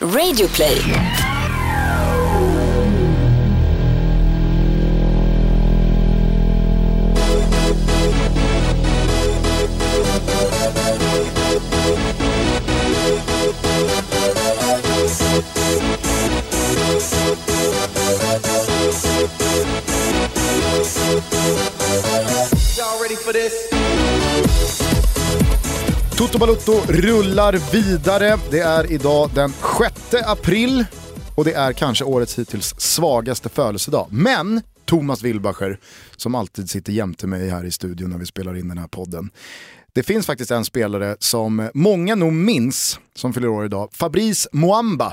Radioplay. Toto Balutto rullar vidare. Det är idag den 6 april och det är kanske årets hittills svagaste födelsedag. Men Thomas Wilbacher, som alltid sitter jämte mig här i studion när vi spelar in den här podden. Det finns faktiskt en spelare som många nog minns som fyller år idag. Fabrice Moamba.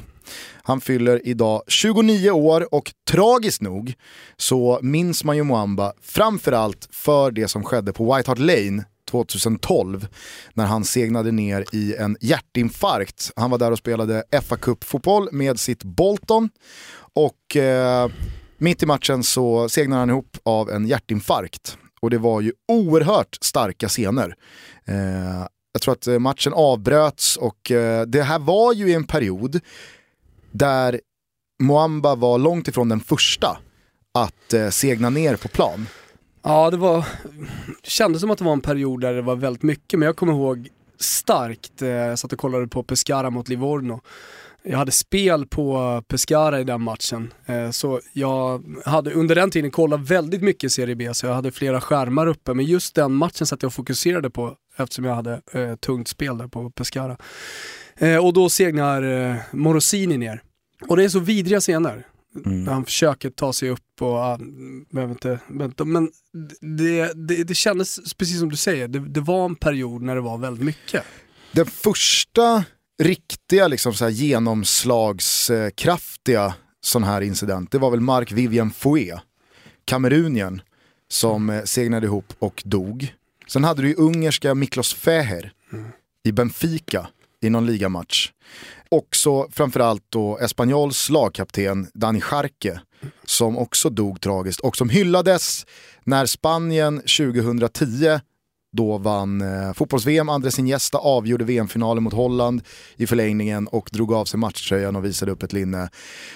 Han fyller idag 29 år och tragiskt nog så minns man ju Mwamba framförallt för det som skedde på White Hart Lane 2012 när han segnade ner i en hjärtinfarkt. Han var där och spelade fa Cup-fotboll med sitt Bolton och eh, mitt i matchen så segnade han ihop av en hjärtinfarkt. Och det var ju oerhört starka scener. Eh, jag tror att eh, matchen avbröts och eh, det här var ju i en period där Moamba var långt ifrån den första att eh, segna ner på plan. Ja, det var, det kändes som att det var en period där det var väldigt mycket, men jag kommer ihåg starkt, eh, jag satt och kollade på Pescara mot Livorno. Jag hade spel på Pescara i den matchen, eh, så jag hade under den tiden kollat väldigt mycket Serie B, så jag hade flera skärmar uppe, men just den matchen satt jag och fokuserade på eftersom jag hade eh, tungt spel där på Pescara. Och då segnar Morosini ner. Och det är så vidriga scener. Mm. Han försöker ta sig upp och, ah, behöver inte, vänta, men det, det, det kändes, precis som du säger, det, det var en period när det var väldigt mycket. Den första riktiga liksom, så här, genomslagskraftiga sån här incident, det var väl Mark Vivian Foué, kamerunien, som eh, segnade ihop och dog. Sen hade du ju ungerska Miklos Feher i Benfica i någon ligamatch. Också framförallt då Espanyols lagkapten Dani Jarque som också dog tragiskt och som hyllades när Spanien 2010 då vann eh, fotbolls-VM, Andres Iniesta avgjorde VM-finalen mot Holland i förlängningen och drog av sig matchtröjan och visade upp ett linne.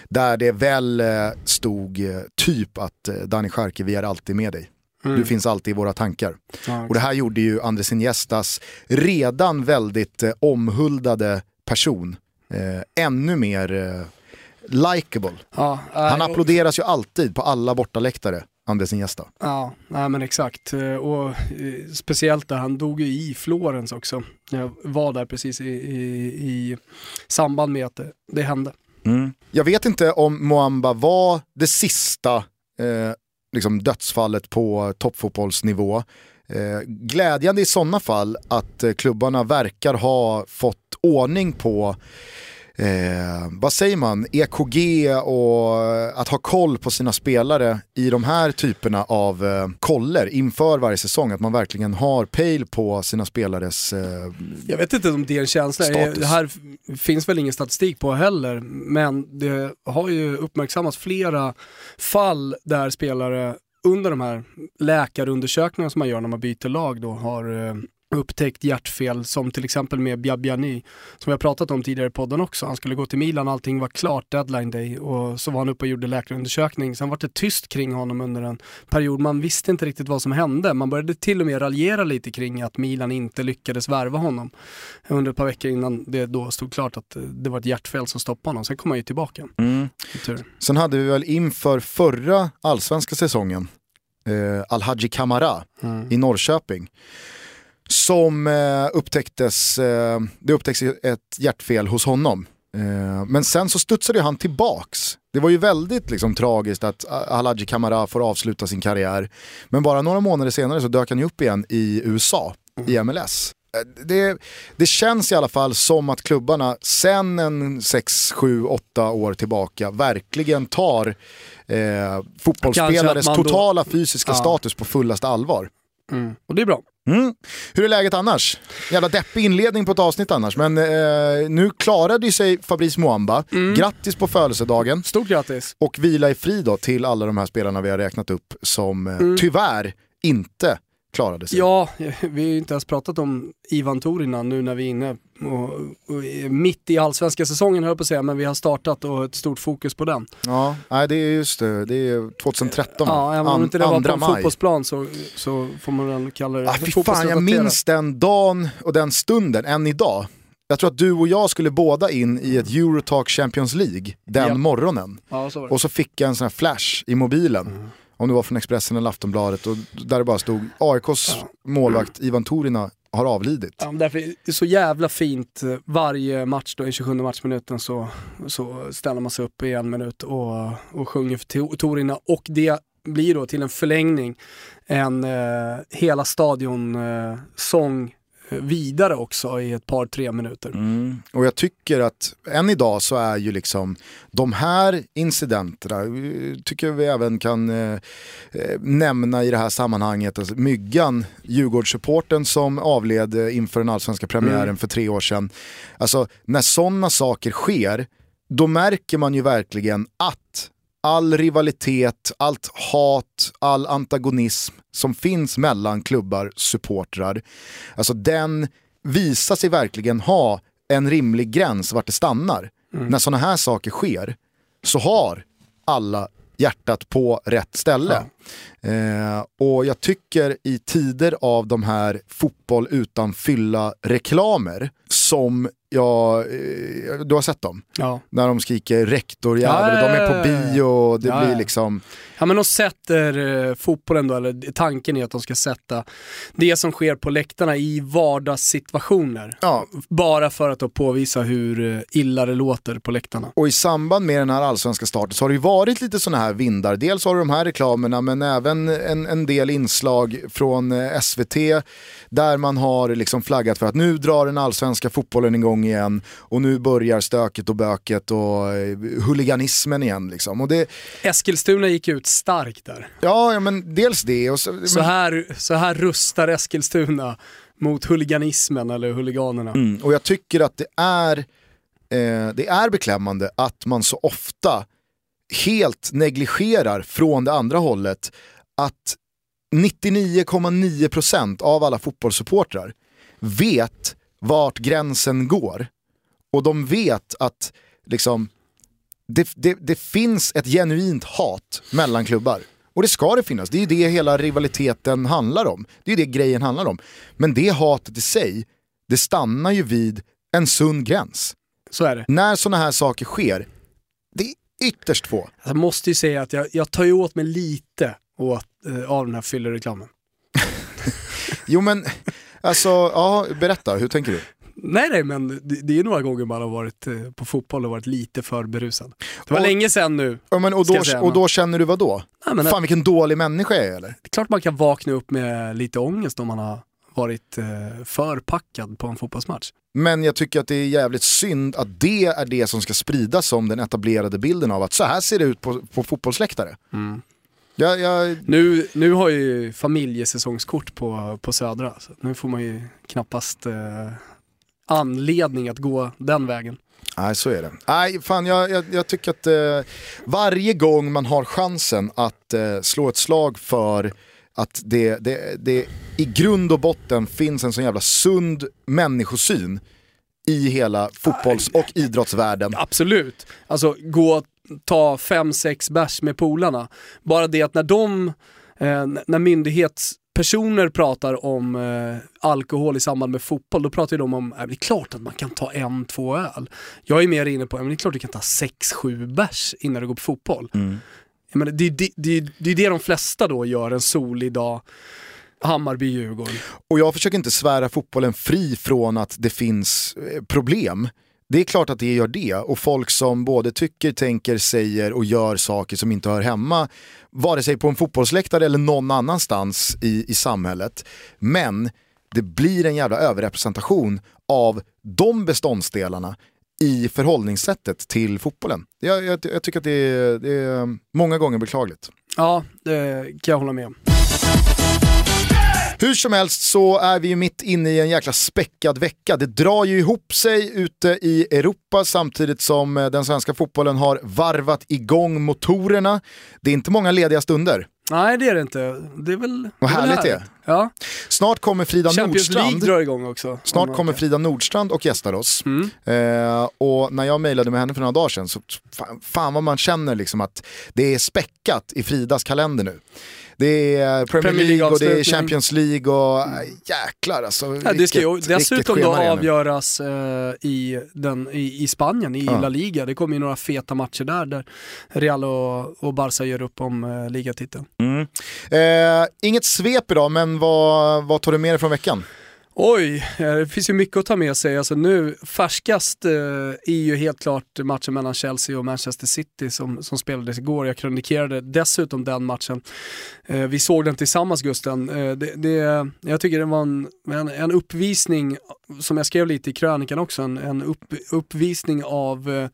Där det väl eh, stod eh, typ att eh, Dani Jarque, vi är alltid med dig. Du finns alltid i våra tankar. Ja, Och det här gjorde ju Andres Iniestas redan väldigt eh, omhuldade person eh, ännu mer eh, likable. Ja, Han äh, applåderas ju alltid på alla bortaläktare, Andres Iniesta. Ja, nej men exakt. Eh, Och eh, speciellt där, han dog ju i Florens också. Jag var där precis i, i, i samband med att det, det hände. Jag vet inte om Moamba var det sista eh, liksom dödsfallet på toppfotbollsnivå. Eh, glädjande i sådana fall att eh, klubbarna verkar ha fått ordning på eh, vad säger man, EKG och att ha koll på sina spelare i de här typerna av eh, koller inför varje säsong. Att man verkligen har pejl på sina spelares eh, Jag vet inte om det är en känsla, Status. det här finns väl ingen statistik på heller, men det har ju uppmärksammats flera fall där spelare under de här läkarundersökningarna som man gör när man byter lag då har eh, upptäckt hjärtfel som till exempel med Biabiani som vi har pratat om tidigare i podden också. Han skulle gå till Milan, allting var klart, deadline day och så var han uppe och gjorde läkarundersökning. Sen var det tyst kring honom under en period. Man visste inte riktigt vad som hände. Man började till och med raljera lite kring att Milan inte lyckades värva honom under ett par veckor innan det då stod klart att det var ett hjärtfel som stoppade honom. Sen kom han ju tillbaka. Tur. Sen hade vi väl inför förra allsvenska säsongen eh, Alhaji Kamara i Norrköping. Som eh, upptäcktes, eh, det upptäcktes ett hjärtfel hos honom. Eh, men sen så studsade han tillbaks. Det var ju väldigt liksom, tragiskt att Alhaji Kamara får avsluta sin karriär. Men bara några månader senare så dök han ju upp igen i USA, i MLS. Eh, Det, det känns i alla fall som att klubbarna sen en 6, 7, 8 år tillbaka verkligen tar eh, fotbollsspelares man då- totala fysiska Ja. status på fullaste allvar. Mm. Och det är bra. Mm. Hur är läget annars? Jävla deppig inledning på ett avsnitt annars, men eh, nu klarade ju sig Fabrice Muamba. Mm. Grattis på födelsedagen Stort grattis. och vila i frid då till alla de här spelarna vi har räknat upp som eh, tyvärr inte klarade sig. Ja, vi har ju inte ens pratat om Ivan Torina nu när vi är inne och, och mitt i allsvenska säsongen höll jag på att säga, men vi har startat och ett stort fokus på den. Ja, nej, det är just det, det är 2013 Ja, även om An- inte det var på en maj. fotbollsplan så, så får man väl kalla det Ah, fy fan, jag minns den dagen och den stunden, än idag. Jag tror att du och jag skulle båda in i ett Eurotalk Champions League den Ja. morgonen. Ja, så. Och så fick jag en sån här flash i mobilen. Mm. Om det var från Expressen eller Aftonbladet och där det bara stod AIKs målvakt Ivan Torina har avlidit. Ja, därför är det så jävla fint, eh, varje match då i 27 matchminuten så, så ställer man sig upp i en minut och, och sjunger för Torina och det blir då till en förlängning en eh, hela stadion eh, sång vidare också i ett par tre minuter. Mm. Och jag tycker att än idag så är ju liksom de här incidenterna, tycker vi även kan eh, eh, nämna i det här sammanhanget, alltså Myggan, Djurgårdssupporten som avled eh, inför den allsvenska premiären Mm. för tre år sedan. Alltså när sådana saker sker, då märker man ju verkligen att all rivalitet, allt hat, all antagonism som finns mellan klubbar, supportrar, alltså den visar sig verkligen ha en rimlig gräns vart det stannar. När sådana här saker sker så har alla hjärtat på rätt ställe. Eh, och jag tycker i tider av de här fotboll utan fylla reklamer som jag, eh, du har sett dem? Ja. När de skriker rektorjävel, Ja, ja, de är på bio och det Ja, blir liksom... Ja men de sätter eh, fotbollen då, eller tanken är att de ska sätta det som sker på läktarna i vardagssituationer. Ja, Bara för att då påvisa hur eh, illa det låter på läktarna. Och i samband med den här allsvenska starten så har det ju varit lite sådana här vindar. Dels har du de här reklamerna men även en, en del inslag från eh, SVT där man har liksom flaggat för att nu drar den allsvenska fotbollen igång igen och nu börjar stöket och böket och eh, huliganismen igen. Liksom. Och det, Eskilstuna gick ut starkt där. ja, ja, men dels det och så, Så men, här, så här rustar Eskilstuna mot huliganismen eller huliganerna. Mm, och jag tycker att det är, eh, det är beklämmande att man så ofta helt negligerar från det andra hållet att 99,9% av alla fotbollssupportrar vet vart gränsen går. Och de vet att liksom, det, det, det finns ett genuint hat mellan klubbar. Och det ska det finnas, det är ju det hela rivaliteten handlar om. Det är det grejen handlar om. Men det hatet i sig, det stannar ju vid en sund gräns. Så är det. När sådana här saker sker, ytterst få. Jag måste ju säga att jag, jag tar ju åt mig lite åt, eh, av den här fyllereklamen. Jo men, alltså, ja, berätta, hur tänker du? Nej nej men det, det är några gånger man har varit eh, på fotboll och varit lite för berusad. Det var Och- länge sedan nu. Ja, men, och, då, säga, och då känner du vad då? Nej, men, Fan vilken dålig människa jag är eller? Det är klart man kan vakna upp med lite ångest om man har varit eh, förpackad på en fotbollsmatch. Men jag tycker att det är jävligt synd att det är det som ska spridas som den etablerade bilden av att så här ser det ut på, på fotbollsläktare. Jag, jag, Nu, nu har ju familjesäsongskort på, på Södra, så nu får man ju knappast eh, anledning att gå den vägen. nej så är det. Nej fan jag, jag, jag tycker att eh, varje gång man har chansen att eh, slå ett slag för att det, det, det i grund och botten finns en sån jävla sund människosyn i hela fotbolls och idrottsvärlden. Absolut. Alltså gå och ta fem, sex bärs med polarna. Bara det att när de, eh, när myndighetspersoner pratar om eh, alkohol i samband med fotboll, då pratar de om, äh, det är klart att man kan ta en, två öl. Jag är mer inne på, men det är klart du kan ta sex, sju bärs innan du går på fotboll. Jag menar, det, är det, det, det är det de flesta då gör en solig dag, Hammarby-Djurgården. Och jag försöker inte svära fotbollen fri från att det finns eh, problem. Det är klart att det gör det och folk som både tycker, tänker, säger och gör saker som inte hör hemma vare sig på en fotbollsläktare eller någon annanstans i, i samhället. Men det blir en jävla överrepresentation av de beståndsdelarna i förhållningssättet till fotbollen. Jag, jag, jag tycker att det är, det är många gånger beklagligt. Ja, det kan jag hålla med om. Hur som helst så är vi ju mitt inne i en jäkla späckad vecka. Det drar ju ihop sig ute i Europa samtidigt som eh, den svenska fotbollen har varvat igång motorerna. Det är inte många lediga stunder. Nej det är det inte. Det är väl, Vad det är väl härligt det är. Ja. Snart kommer Frida Champions League Nordstrand. drar igång också. Snart Om kommer Frida Nordstrand och gästar oss. Mm. Eh, och när jag mejlade med henne för några dagar sedan så fan, fan vad man känner liksom att det är späckat i Fridas kalender nu. Det är Premier, Premier League och det är. Champions League och äh, jäklar alltså. Ja, det ska ju dessutom då avgöras eh, i, den, i, i Spanien, i Ja. La Liga. Det kommer ju några feta matcher där, där Real och, och Barca gör upp om eh, ligatiteln. Mm. Eh, inget svep idag, men vad, vad tar du med dig från veckan? Oj, eh, det finns ju mycket att ta med sig. Alltså nu, färskast eh, är ju helt klart matchen mellan Chelsea och Manchester City som, som spelades igår. Jag kronikerade dessutom den matchen. Eh, vi såg den tillsammans Gusten. Eh, det, det, jag tycker det var en, en, en uppvisning, som jag skrev lite i krönikan också, en, en upp, uppvisning av eh,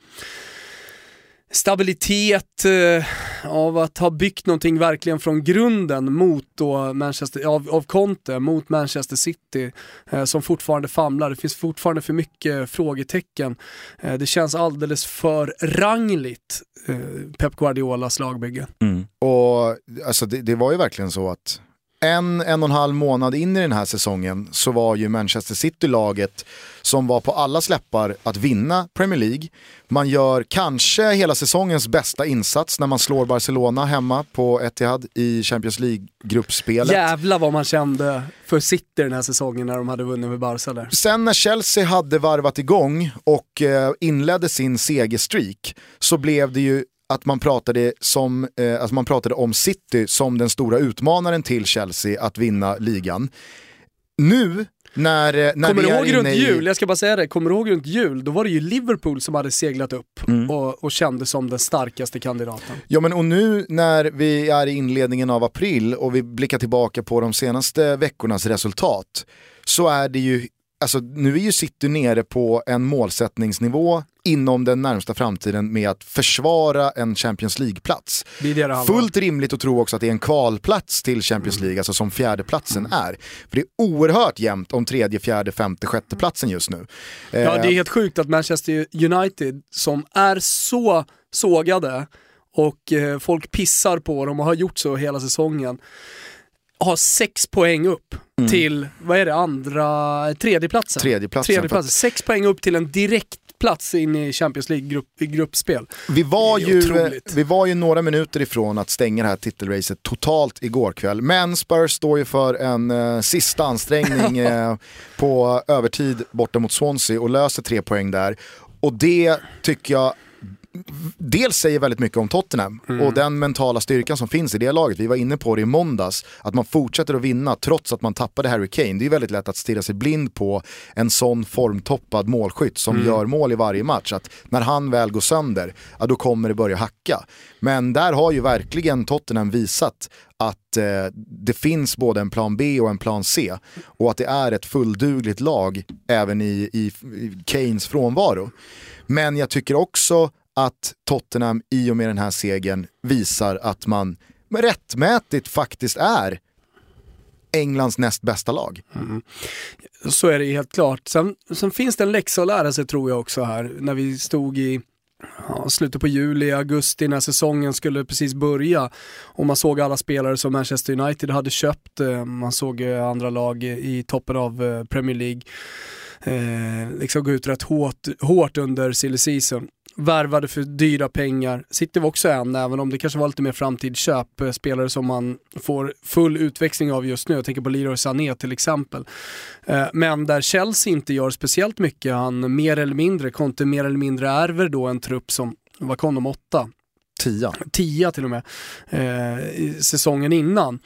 stabilitet, eh, av att ha byggt någonting verkligen från grunden mot då Manchester, av, av Conte, mot Manchester City eh, som fortfarande famlar. Det finns fortfarande för mycket frågetecken. Eh, det känns alldeles för rangligt, eh, Pep Guardiolas lagbygge. Mm. Och alltså, det, det var ju verkligen så att en, en och en halv månad in i den här säsongen så var ju Manchester City-laget som var på alla släppar att vinna Premier League. Man gör kanske hela säsongens bästa insats när man slår Barcelona hemma på Etihad i Champions League-gruppspelet. Jävlar vad man kände för City den här säsongen när de hade vunnit med Barca där. Sen när Chelsea hade varvat igång och eh, inledde sin segerstreak så blev det ju att man pratade, som, eh, alltså man pratade om City som den stora utmanaren till Chelsea att vinna ligan. Nu när, eh, när Kommer vi du ihåg runt i... jul, jag ska bara säga det, kommer du ihåg runt jul, då var det ju Liverpool som hade seglat upp Mm. och, och kändes som den starkaste kandidaten. Ja men och nu när vi är i inledningen av april och vi blickar tillbaka på de senaste veckornas resultat så är det ju, alltså nu är ju City nere på en målsättningsnivå inom den närmsta framtiden med att försvara en Champions League-plats. Fullt rimligt att tro också att det är en kvalplats till Champions League, alltså som fjärdeplatsen är. För det är oerhört jämnt om tredje, fjärde, femte, sjätte platsen just nu. Ja, Eh, det är helt sjukt att Manchester United, som är så sågade och eh, folk pissar på dem och har gjort så hela säsongen, har sex poäng upp till, vad är det, andra, tredjeplatsen? Tredjeplatsen. Tredjeplatsen. Sex poäng upp till en direkt plats in i Champions League grupp, i gruppspel. Vi var, ju, otroligt. vi var ju några minuter ifrån att stänga det här titelracet totalt igår kväll. Men Spurs står ju för en eh, sista ansträngning eh, på övertid borta mot Swansea och löser tre poäng där. Och det tycker jag dels säger väldigt mycket om Tottenham och den mentala styrkan som finns i det laget. Vi var inne på det i måndags, att man fortsätter att vinna trots att man tappade Harry Kane. Det är väldigt lätt att stirra sig blind på en sån formtoppad målskytt som gör mål i varje match. Att när han väl går sönder, ja, då kommer det börja hacka. Men där har ju verkligen Tottenham visat att eh, det finns både en plan B och en plan C och att det är ett fulldugligt lag även i, i, i Kanes frånvaro. Men jag tycker också att Tottenham i och med den här segern visar att man rättmätigt faktiskt är Englands näst bästa lag. Mm. Så är det helt klart. Sen, sen finns det en läxa att lära sig tror jag också här, när vi stod i ja, slutet på juli, augusti när säsongen skulle precis börja och man såg alla spelare som Manchester United hade köpt, eh, man såg eh, andra lag i toppen av eh, Premier League eh, liksom gå ut rätt hårt, hårt under silly season. Värvade för dyra pengar. City var också en, även om det kanske var lite mer framtidsköp. Spelare som man får full utväxling av just nu. Jag tänker på Leroy Sané till exempel. Eh, Men där Chelsea inte gör speciellt mycket, han mer eller mindre, Conte mer eller mindre ärver då en trupp som, vad kom de, åtta? Tia. tia till och med, eh, säsongen innan.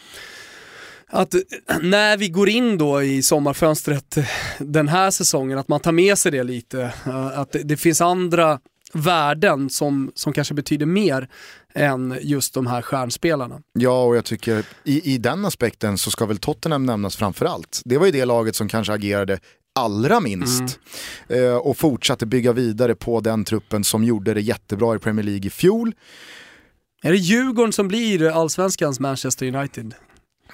Att när vi går in då i sommarfönstret den här säsongen, att man tar med sig det lite. eh, Att det finns andra värden som, som kanske betyder mer än just de här stjärnspelarna. Ja, och jag tycker i, i den aspekten så ska väl Tottenham nämnas framför allt. Det var ju det laget som kanske agerade allra minst eh, och fortsatte bygga vidare på den truppen som gjorde det jättebra i Premier League i fjol. Är det Djurgården som blir allsvenskans Manchester United?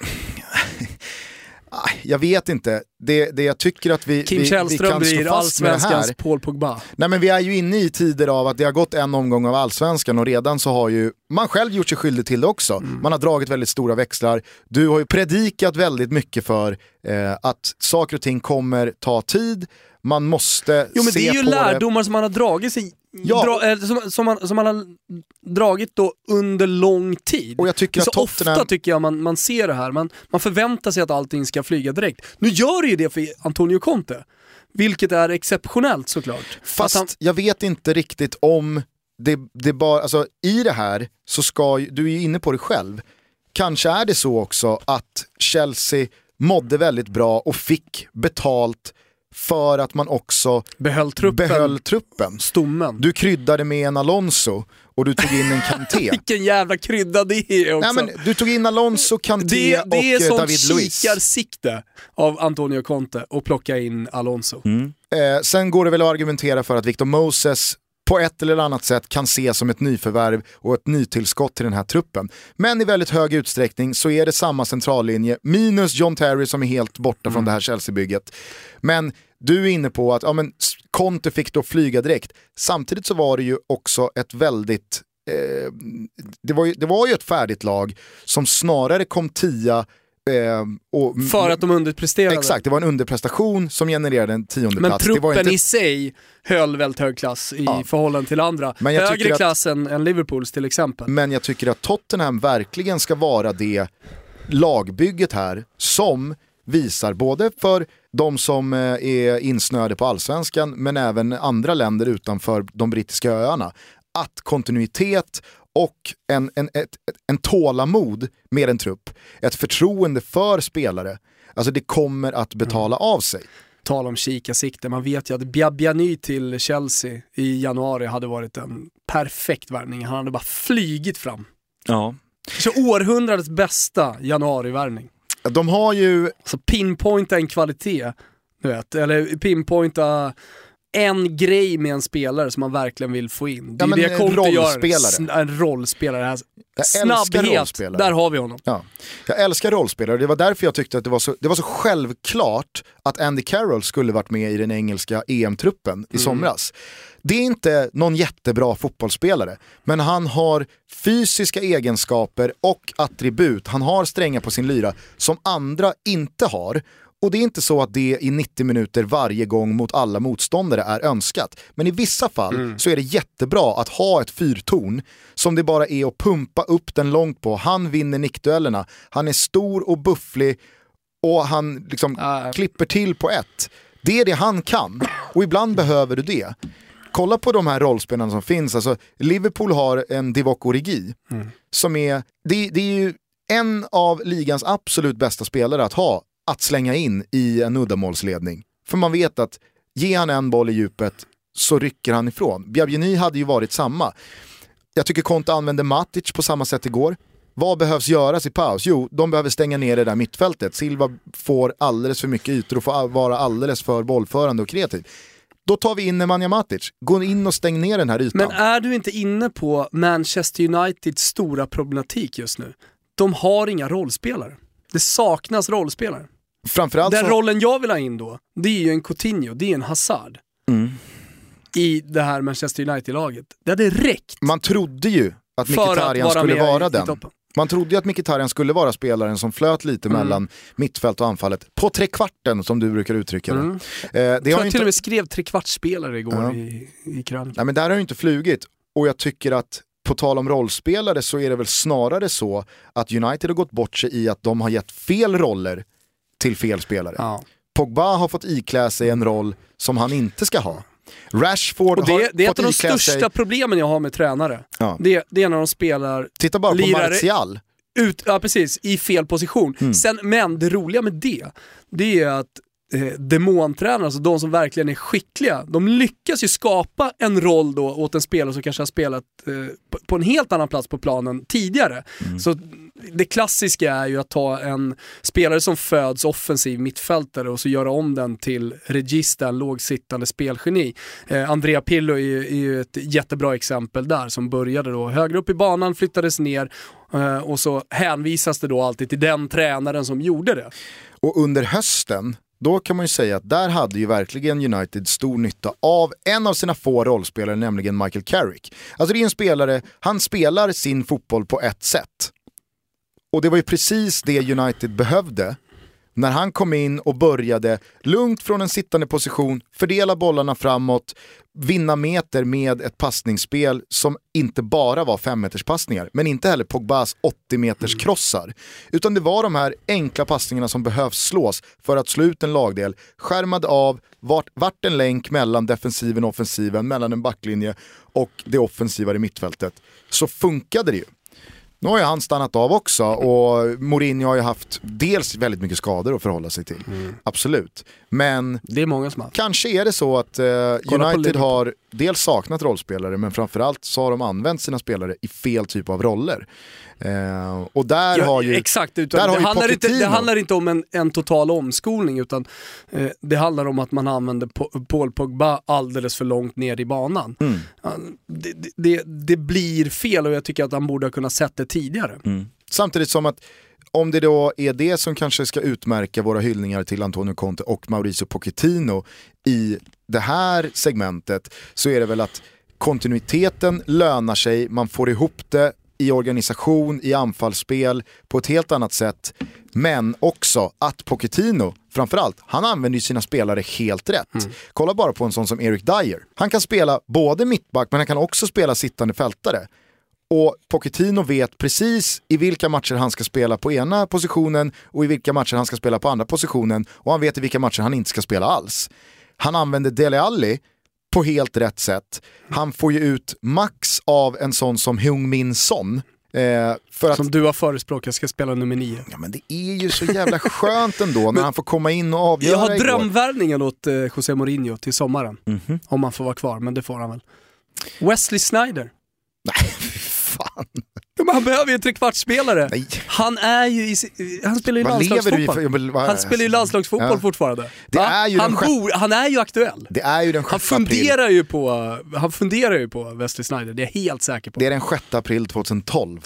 Ah, jag vet inte. Det, det jag tycker att vi, Kim vi, vi Källström kan slå blir fast med det här. Paul Pogba. Nej men vi är ju inne i tider av att det har gått en omgång av allsvenskan och redan så har ju man själv gjort sig skyldig till det också. Mm. Man har dragit väldigt stora växlar. Du har ju predikat väldigt mycket för eh, att saker och ting kommer ta tid, man måste Jo men se det är ju på lärdomar som man har dragit sig Ja. dra, eh, som, som, man, som man har dragit då under lång tid. Och jag tycker så Tottenham- ofta tycker jag man, man ser det här, man, man förväntar sig att allting ska flyga direkt. Nu gör det ju det för Antonio Conte, vilket är exceptionellt såklart. Fast han, jag vet inte riktigt om det, det bara, alltså i det här så ska, ju- du är ju inne på det själv, kanske är det så också att Chelsea mådde väldigt bra och fick betalt för att man också behöll truppen, behöll truppen. stommen. Du kryddade med en Alonso och du tog in en Kanté. Vilken jävla krydda det är också. Nej, men du tog in Alonso, Kanté det, och det är eh, sånt David Luiz. kikarsikte av Antonio Conte och plocka in Alonso. Eh, sen går det väl att argumentera för att Victor Moses på ett eller annat sätt kan ses som ett nyförvärv och ett nytillskott till den här truppen. Men i väldigt hög utsträckning så är det samma centrallinje, minus John Terry som är helt borta från det här Chelsea-bygget. Men du är inne på att ja, men Conte fick då flyga direkt. Samtidigt så var det ju också ett väldigt eh, det, var ju, det var ju ett färdigt lag som snarare kom tia eh, och, För att de underpresterade. Exakt, det var en underprestation som genererade en tionde Men plats. Truppen inte i sig höll väldigt hög klass i Ja. förhållande till andra. Men jag Högre att- klass än, än Liverpools till exempel. Men jag tycker att Tottenham verkligen ska vara det lagbygget här som visar både för de som eh, är insnöade på allsvenskan men även andra länder utanför de brittiska öarna att kontinuitet och en, en, ett, en tålamod med en trupp, ett förtroende för spelare, alltså det kommer att betala av sig. Tal om kikarsikte, man vet ju att Biabiany till Chelsea i januari hade varit en perfekt värvning. Han hade bara flygit fram. Ja. Så århundradets bästa januarivärvning. De har ju Alltså pinpointa en kvalitet, du vet, eller pinpointa en grej med en spelare som man verkligen vill få in. Det är Ja, men det en Conte gör. En rollspelare. Här. Jag älskar Snabbhet, rollspelare. där har vi honom. Ja. Jag älskar rollspelare, det var därför jag tyckte att det var så, det var så självklart att Andy Carroll skulle varit med i den engelska EM-truppen i somras. Det är inte någon jättebra fotbollsspelare, men han har fysiska egenskaper och attribut, han har strängar på sin lyra som andra inte har. Och det är inte så att det i 90 minuter varje gång mot alla motståndare är önskat. Men i vissa fall så är det jättebra att ha ett fyrtorn som det bara är att pumpa upp den långt på. Han vinner nickduellerna, han är stor och bufflig och han liksom Ah. klipper till på ett. Det är det han kan och ibland behöver du det. Kolla på de här rollspelarna som finns, alltså, Liverpool har en Divock Origi som är, det, det är ju en av ligans absolut bästa spelare att ha, att slänga in i en uddamålsledning. För man vet att ge han en boll i djupet så rycker han ifrån. Biabini hade ju varit samma. Jag tycker Conte använde Matic på samma sätt igår. Vad behövs göras i paus? Jo, de behöver stänga ner det där mittfältet. Silva får alldeles för mycket ytor och får vara alldeles för bollförande och kreativ. Då tar vi in Nemanja Matic. Gå in och stäng ner den här ytan. Men är du inte inne på Manchester Uniteds stora problematik just nu? De har inga rollspelare. Det saknas rollspelare. Framförallt Den så- rollen jag vill ha in då, det är ju en Coutinho, det är en Hazard. Mm. I det här Manchester United-laget. Det hade räckt Man trodde ju att Mkhitaryan skulle vara i, den. Man trodde ju att Mkhitaryan skulle vara spelaren som flöt lite Mm. mellan mittfält och anfallet. På tre kvarten som du brukar uttrycka det. Mm. Eh, det Jag tror jag till inte... och med skrev trekvartsspelare igår Ja. i, i krönikan. Nej men där har det inte flugit. Och jag tycker att på tal om rollspelare så är det väl snarare så att United har gått bort sig i att de har gett fel roller till fel spelare. Ja. Pogba har fått iklä sig en roll som han inte ska ha. Rashford Och det, har det är ett av de största sig... problemen jag har med tränare. Ja. Det, det är när de spelar Titta bara på Martial. ut, ja precis, i fel position. Mm. Sen, men det roliga med det, det är att eh, demontränare, alltså de som verkligen är skickliga, de lyckas ju skapa en roll då åt en spelare som kanske har spelat eh, på, på en helt annan plats på planen tidigare. Mm. Så det klassiska är ju att ta en spelare som föds offensiv mittfältare och så göra om den till regista, en lågsittande spelgeni. Eh, Andrea Pirlo är ju, är ju ett jättebra exempel där som började då högre upp i banan, flyttades ner eh, och så hänvisas det då alltid till den tränaren som gjorde det. Och under hösten, då kan man ju säga att där hade ju verkligen United stor nytta av en av sina få rollspelare, nämligen Michael Carrick. Alltså det är en spelare, han spelar sin fotboll på ett sätt. Och det var ju precis det United behövde när han kom in och började lugnt från en sittande position, fördela bollarna framåt, vinna meter med ett passningsspel som inte bara var femmeterspassningar, men inte heller Pogbas 80 meters krossar. Utan det var de här enkla passningarna som behövs slås för att slå ut en lagdel, skärmad av, vart, vart en länk mellan defensiven och offensiven, mellan en backlinje och det offensiva i mittfältet. Så funkade det ju. Nu har ju han stannat av också och Mourinho har ju haft dels väldigt mycket skador att förhålla sig till. Mm. Absolut. Men det är många som har. kanske är det så att eh, United har dels saknat rollspelare men framförallt så har de använt sina spelare i fel typ av roller. Eh, och där ja, har ju Exakt, utan där det, har handlar inte, det handlar inte om en, en total omskolning utan eh, det handlar om att man använder Paul Pogba alldeles för långt ner i banan. Mm. Det, det, det, blir fel och jag tycker att han borde ha kunnat sett det tidigare. Mm. Samtidigt som att om det då är det som kanske ska utmärka våra hyllningar till Antonio Conte och Mauricio Pochettino i det här segmentet så är det väl att kontinuiteten lönar sig, man får ihop det i organisation, i anfallsspel på ett helt annat sätt. Men också att Pochettino, framförallt, han använder ju sina spelare helt rätt. Mm. Kolla bara på en sån som Eric Dyer. Han kan spela både mittback men han kan också spela sittande fältare. Och Pochettino vet precis i vilka matcher han ska spela på ena positionen och i vilka matcher han ska spela på andra positionen och han vet i vilka matcher han inte ska spela alls. Han använder Dele Alli på helt rätt sätt. Han får ju ut max av en sån som Heung Min Son. Eh, för att... Som du har förespråkat ska spela nummer nio. Ja men det är ju så jävla skönt ändå när han får komma in och avgöra Jag har drömvärvningen åt eh, José Mourinho till sommaren. Mm -hmm. Om han får vara kvar, men det får han väl. Wesley Snyder. Nej, fan. Men han behöver ju en trekvartsspelare. Han är ju i, han spelar ju landslagsfotboll. han spelar ju landslagsfotboll ja. fortfarande. Det är ju han, bor, han är ju aktuell. Det är ju den han funderar ju på, han funderar ju på Wesley Snyder, det är jag helt säker på. Det är den 6 april 2012.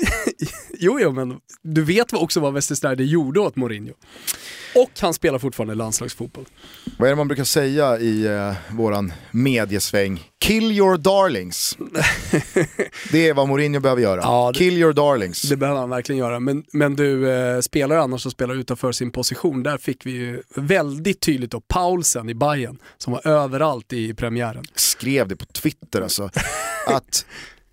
jo, jo, men du vet också vad Snyder gjorde åt Mourinho. Och han spelar fortfarande landslagsfotboll. Vad är det man brukar säga i eh, våran mediesväng? Kill your darlings. det är vad Mourinho behöver göra. Ja, det, Kill your darlings. Det behöver han verkligen göra. Men, men du, eh, spelar annars som spelar utanför sin position, där fick vi ju väldigt tydligt då Paulsen i Bayern som var överallt i premiären. Skrev det på Twitter alltså. att,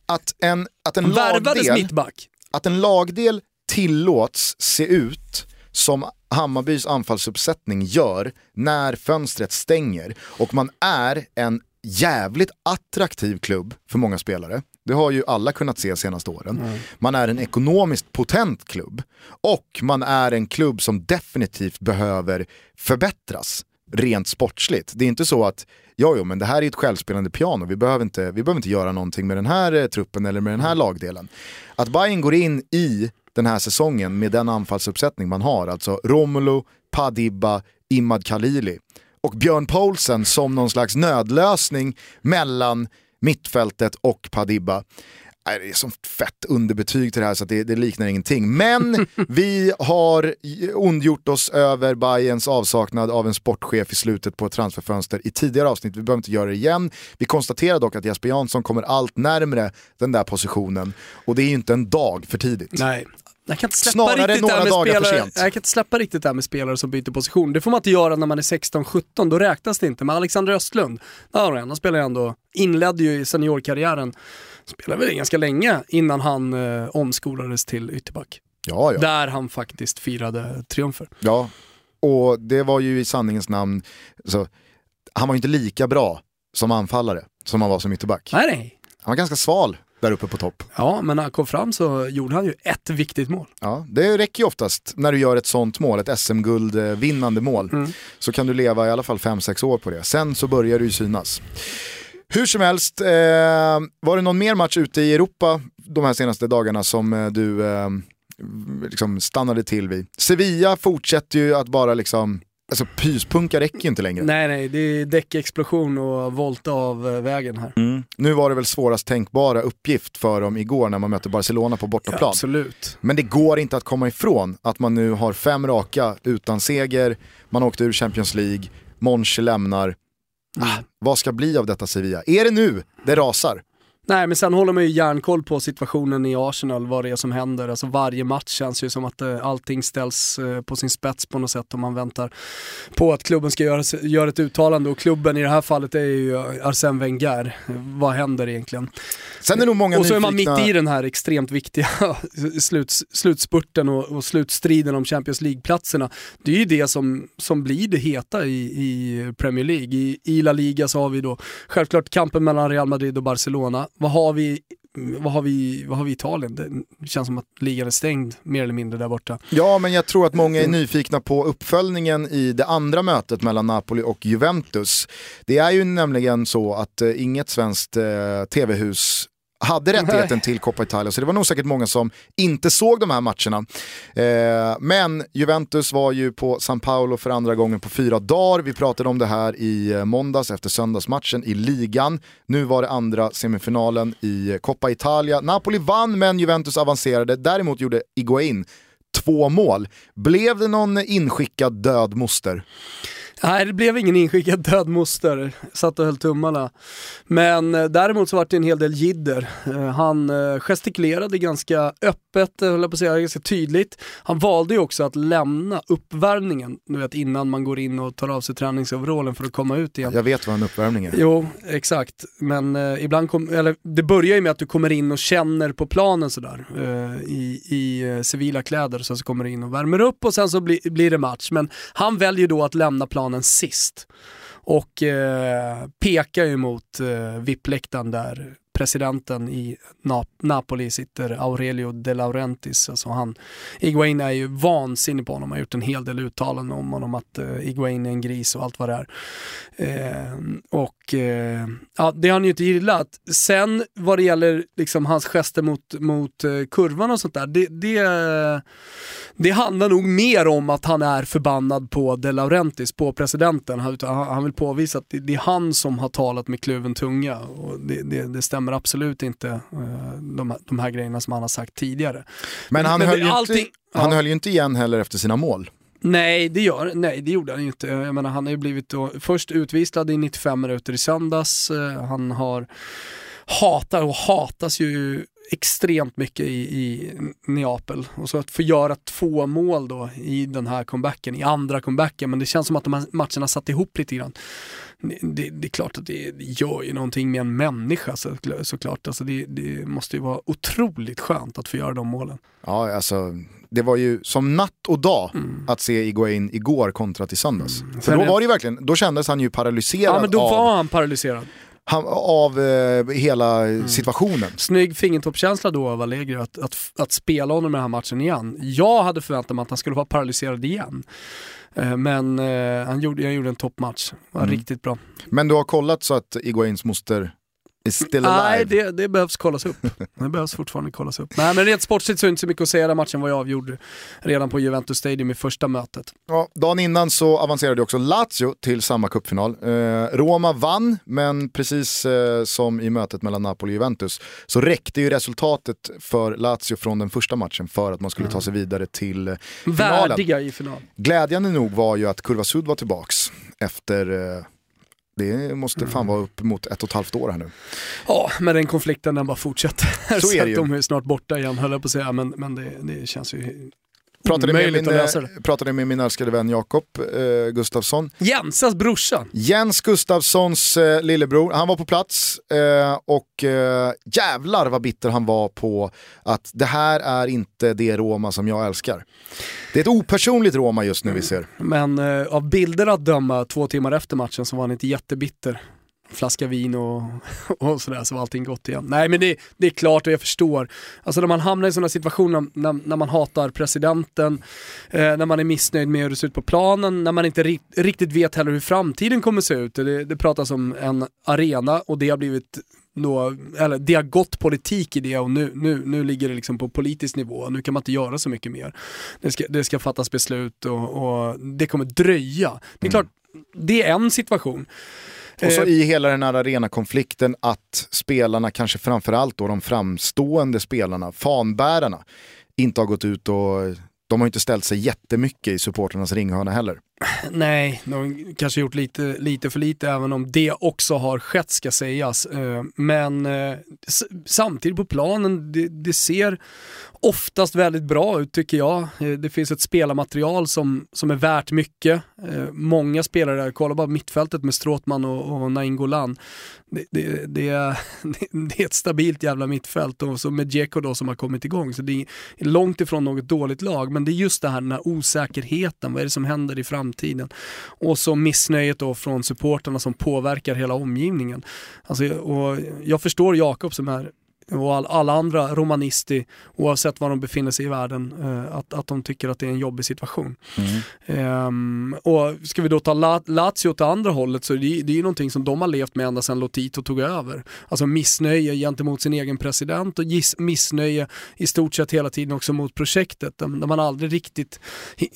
att en, att en lagdel... mittback. Att en lagdel tillåts se ut som Hammarbys anfallsuppsättning gör när fönstret stänger och man är en jävligt attraktiv klubb för många spelare. Det har ju alla kunnat se senaste åren. Mm. Man är en ekonomiskt potent klubb och man är en klubb som definitivt behöver förbättras rent sportsligt. Det är inte så att, ja jo men det här är ett självspelande piano, vi behöver inte, vi behöver inte göra någonting med den här eh, truppen eller med den här lagdelen. Att Bayern går in i den här säsongen med den anfallsuppsättning man har. Alltså Romulo, Padibba, Imad Khalili och Björn Poulsen som någon slags nödlösning mellan mittfältet och Padibba. Det är som fett underbetyg till det här så det, det, liknar ingenting. Men vi har ondgjort oss över Bayerns avsaknad av en sportchef i slutet på ett transferfönster i tidigare avsnitt. Vi behöver inte göra det igen. Vi konstaterar dock att Jesper Jansson kommer allt närmre den där positionen och det är ju inte en dag för tidigt. Nej, jag kan inte släppa Snarare riktigt några med dagar spelare, för sent. Jag kan inte släppa riktigt det här med spelare som byter position. Det får man inte göra när man är 16-17, då räknas det inte. Men Alexander Östlund, han spelar ändå, inledde ju seniorkarriären, spelade väl ganska länge innan han eh, omskolades till ytterback. Ja, ja. Där han faktiskt firade triumfer. Ja, och det var ju i sanningens namn, så, han var ju inte lika bra som anfallare som han var som ytterback. Nej, nej. Han var ganska sval där uppe på topp. Ja, men när han kom fram så gjorde han ju ett viktigt mål. Ja, det räcker ju oftast när du gör ett sånt mål, ett SM-guldvinnande mål. Mm. Så kan du leva i alla fall 5-6 år på det. Sen så börjar det ju synas. Hur som helst, eh, var det någon mer match ute i Europa de här senaste dagarna som eh, du eh, liksom stannade till vid. Sevilla fortsätter ju att bara liksom Alltså pyspunka räcker ju inte längre. Nej nej, det är däckexplosion och volta av eh, vägen här. Mm. Nu var det väl svårast tänkbara uppgift för dem igår när man mötte Barcelona på bortaplan. Ja, absolut. Men det går inte att komma ifrån att man nu har fem raka utan seger, man åkte ur Champions League, Monche lämnar. Mm. Ah, vad ska bli av detta Sevilla? Är det nu det rasar? Nej men sen håller man ju järnkoll på situationen i Arsenal, vad det är som händer. Alltså varje match känns ju som att eh, allting ställs eh, på sin spets på något sätt om man väntar på att klubben ska göra, göra ett uttalande och klubben i det här fallet är ju Arsène Wenger. Vad händer egentligen? Sen är nog många och så nyfikna... är man mitt i den här extremt viktiga sluts, slutspurten och, och slutstriden om Champions League-platserna. Det är ju det som, som blir det heta i, i Premier League. I, I La Liga så har vi då självklart kampen mellan Real Madrid och Barcelona vad har vi vad har, vi, vad har vi i Italien? Det känns som att ligan är stängd mer eller mindre där borta. Ja, men jag tror att många är nyfikna på uppföljningen i det andra mötet mellan Napoli och Juventus. Det är ju nämligen så att eh, inget svenskt eh, tv-hus hade rättigheten Nej. till Coppa Italia, så det var nog säkert många som inte såg de här matcherna. Eh, men Juventus var ju på San Paolo för andra gången på fyra dagar. Vi pratade om det här i eh, måndags efter söndagsmatchen i ligan. Nu var det andra semifinalen i Coppa Italia. Napoli vann men Juventus avancerade. Däremot gjorde Iguain två mål. Blev det någon inskickad död moster? Nej, det blev ingen inskickad död moster. Satt och höll tummarna. Men eh, däremot så var det en hel del jidder. Eh, han eh, gestikulerade ganska öppet, höll jag på att säga, ganska tydligt. Han valde ju också att lämna uppvärmningen, du vet innan man går in och tar av sig träningsoverallen för att komma ut igen. Jag vet vad en uppvärmning är. Jo, exakt. Men ibland, kom, eller det börjar ju med att du kommer in och känner på planen sådär. I i civila kläder, så, så kommer du in och värmer upp och sen så bli, blir det match. Men han väljer då att lämna planen planen sist. Och eh, pekar ju mot eh, VIP-läktaren där presidenten i Nap Napoli sitter Aurelio De Laurentiis. Alltså han, Iguain är ju vansinnig på honom, har gjort en hel del uttalanden om honom att eh, Iguain är en gris och allt vad det är. Eh, och eh, ja, det har han ju inte gillat. Sen vad det gäller liksom hans gester mot, mot eh, kurvan och sånt där, det, det, det handlar nog mer om att han är förbannad på De Laurentiis, på presidenten. Han, han vill påvisa att det, det, är han som har talat med kluven tunga och det, det, det stämmer stämmer absolut inte uh, de, de här grejerna som han har sagt tidigare. Men han, men höll, ju allting, inte, han ja. höll ju inte igen heller efter sina mål. Nej det, gör, nej, det gjorde han ju inte. Jag menar, han har ju blivit då, först utvisad i 95 minuter i söndags. Uh, han har hatar och hatas ju extremt mycket i, i Neapel. Och så att få göra två mål då i den här comebacken, i andra comebacken, men det känns som att de här matcherna satt ihop lite grann. Det, det är klart att det, det, gör ju någonting med en människa så, såklart. Alltså det, det måste ju vara otroligt skönt att få göra de målen. Ja, alltså det var ju som natt och dag mm. att se Iguain igår kontra till söndags. Mm. För då var det verkligen, då kändes han ju paralyserad. Ja men då av... var han paralyserad av eh, hela mm. situationen. Snygg fingertoppskänsla då av Allegri att, att, att spela honom i den här matchen igen. Jag hade förväntat mig att han skulle vara paralyserad igen. Eh, men eh, han gjorde, jag gjorde en toppmatch, var mm. riktigt bra. Men du har kollat så att Iguains moster is still alive? Nej, det, det, behövs kollas upp. Det behövs fortfarande kollas upp. Nej, men rent sportsligt så är det inte så mycket att säga. Den matchen var ju avgjord redan på Juventus Stadium i första mötet. Ja, dagen innan så avancerade också Lazio till samma cupfinal. Eh, Roma vann, men precis eh, som i mötet mellan Napoli och Juventus så räckte ju resultatet för Lazio från den första matchen för att man skulle ta sig vidare till eh, finalen. Värdiga i final. Glädjande nog var ju att Kurva Sud var tillbaks efter eh, det måste fan vara upp mot ett och ett halvt år här nu. Ja, men den konflikten den bara fortsätter. Så är det ju. de är snart borta igen höll jag på att säga, men, men det, det känns ju Pratade med, min, eh, pratade med min älskade vän Jakob eh, Gustafsson. Jensas brorsa. Jens Gustafssons eh, lillebror. Han var på plats eh, och eh, jävlar vad bitter han var på att det här är inte det Roma som jag älskar. Det är ett opersonligt Roma just nu vi ser. Men eh, av bilder att döma två timmar efter matchen så var han inte jättebitter flaska vin och, och sådär så var allting gott igen. Nej men det, det är klart och jag förstår. Alltså när man hamnar i sådana situationer när, när man hatar presidenten, eh, när man är missnöjd med hur det ser ut på planen, när man inte ri riktigt vet heller hur framtiden kommer se ut. Det, det pratas om en arena och det har blivit då, eller det har gått politik i det och nu, nu, nu ligger det liksom på politisk nivå. Nu kan man inte göra så mycket mer. Det ska, det ska fattas beslut och, och det kommer dröja. Det är klart, det är en situation. Och så Eh, i hela den här arenakonflikten att spelarna, kanske framförallt då de framstående spelarna, fanbärarna, inte har gått ut och de har inte ställt sig jättemycket i supporternas ringhörna heller. Nej, de har kanske gjort lite, lite för lite även om det också har skett ska sägas. Eh, men eh, samtidigt på planen, det, det ser oftast väldigt bra ut tycker jag. Eh, det finns ett spelarmaterial som, som är värt mycket. Många spelare, där, kolla bara mittfältet med Stråtman och, och Nainggolan. Det, det, det, det är ett stabilt jävla mittfält och så med Dzeko då som har kommit igång. Så det är långt ifrån något dåligt lag, men det är just det här, den här osäkerheten, vad är det som händer i framtiden? Och så missnöjet då från supporterna som påverkar hela omgivningen. Alltså, och jag förstår Jakob som är och all, alla andra romanisti, oavsett var de befinner sig i världen, eh, att, att de tycker att det är en jobbig situation. Ehm, och ska vi då ta La- Lazio åt andra hållet så det, det är ju någonting som de har levt med ända sedan Lotito tog över. Alltså missnöje gentemot sin egen president och giss, missnöje i stort sett hela tiden också mot projektet. Där, där man aldrig riktigt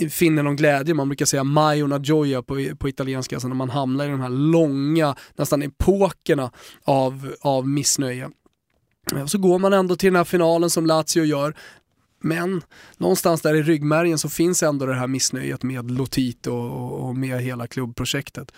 finner någon glädje. Man brukar säga mai una gioia på, på italienska, alltså när man hamnar i de här långa, nästan epokerna av, av missnöje. Och så går man ändå till den här finalen som Lazio gör. Men någonstans där i ryggmärgen så finns ändå det här missnöjet med Lotito och, och med hela klubbprojektet.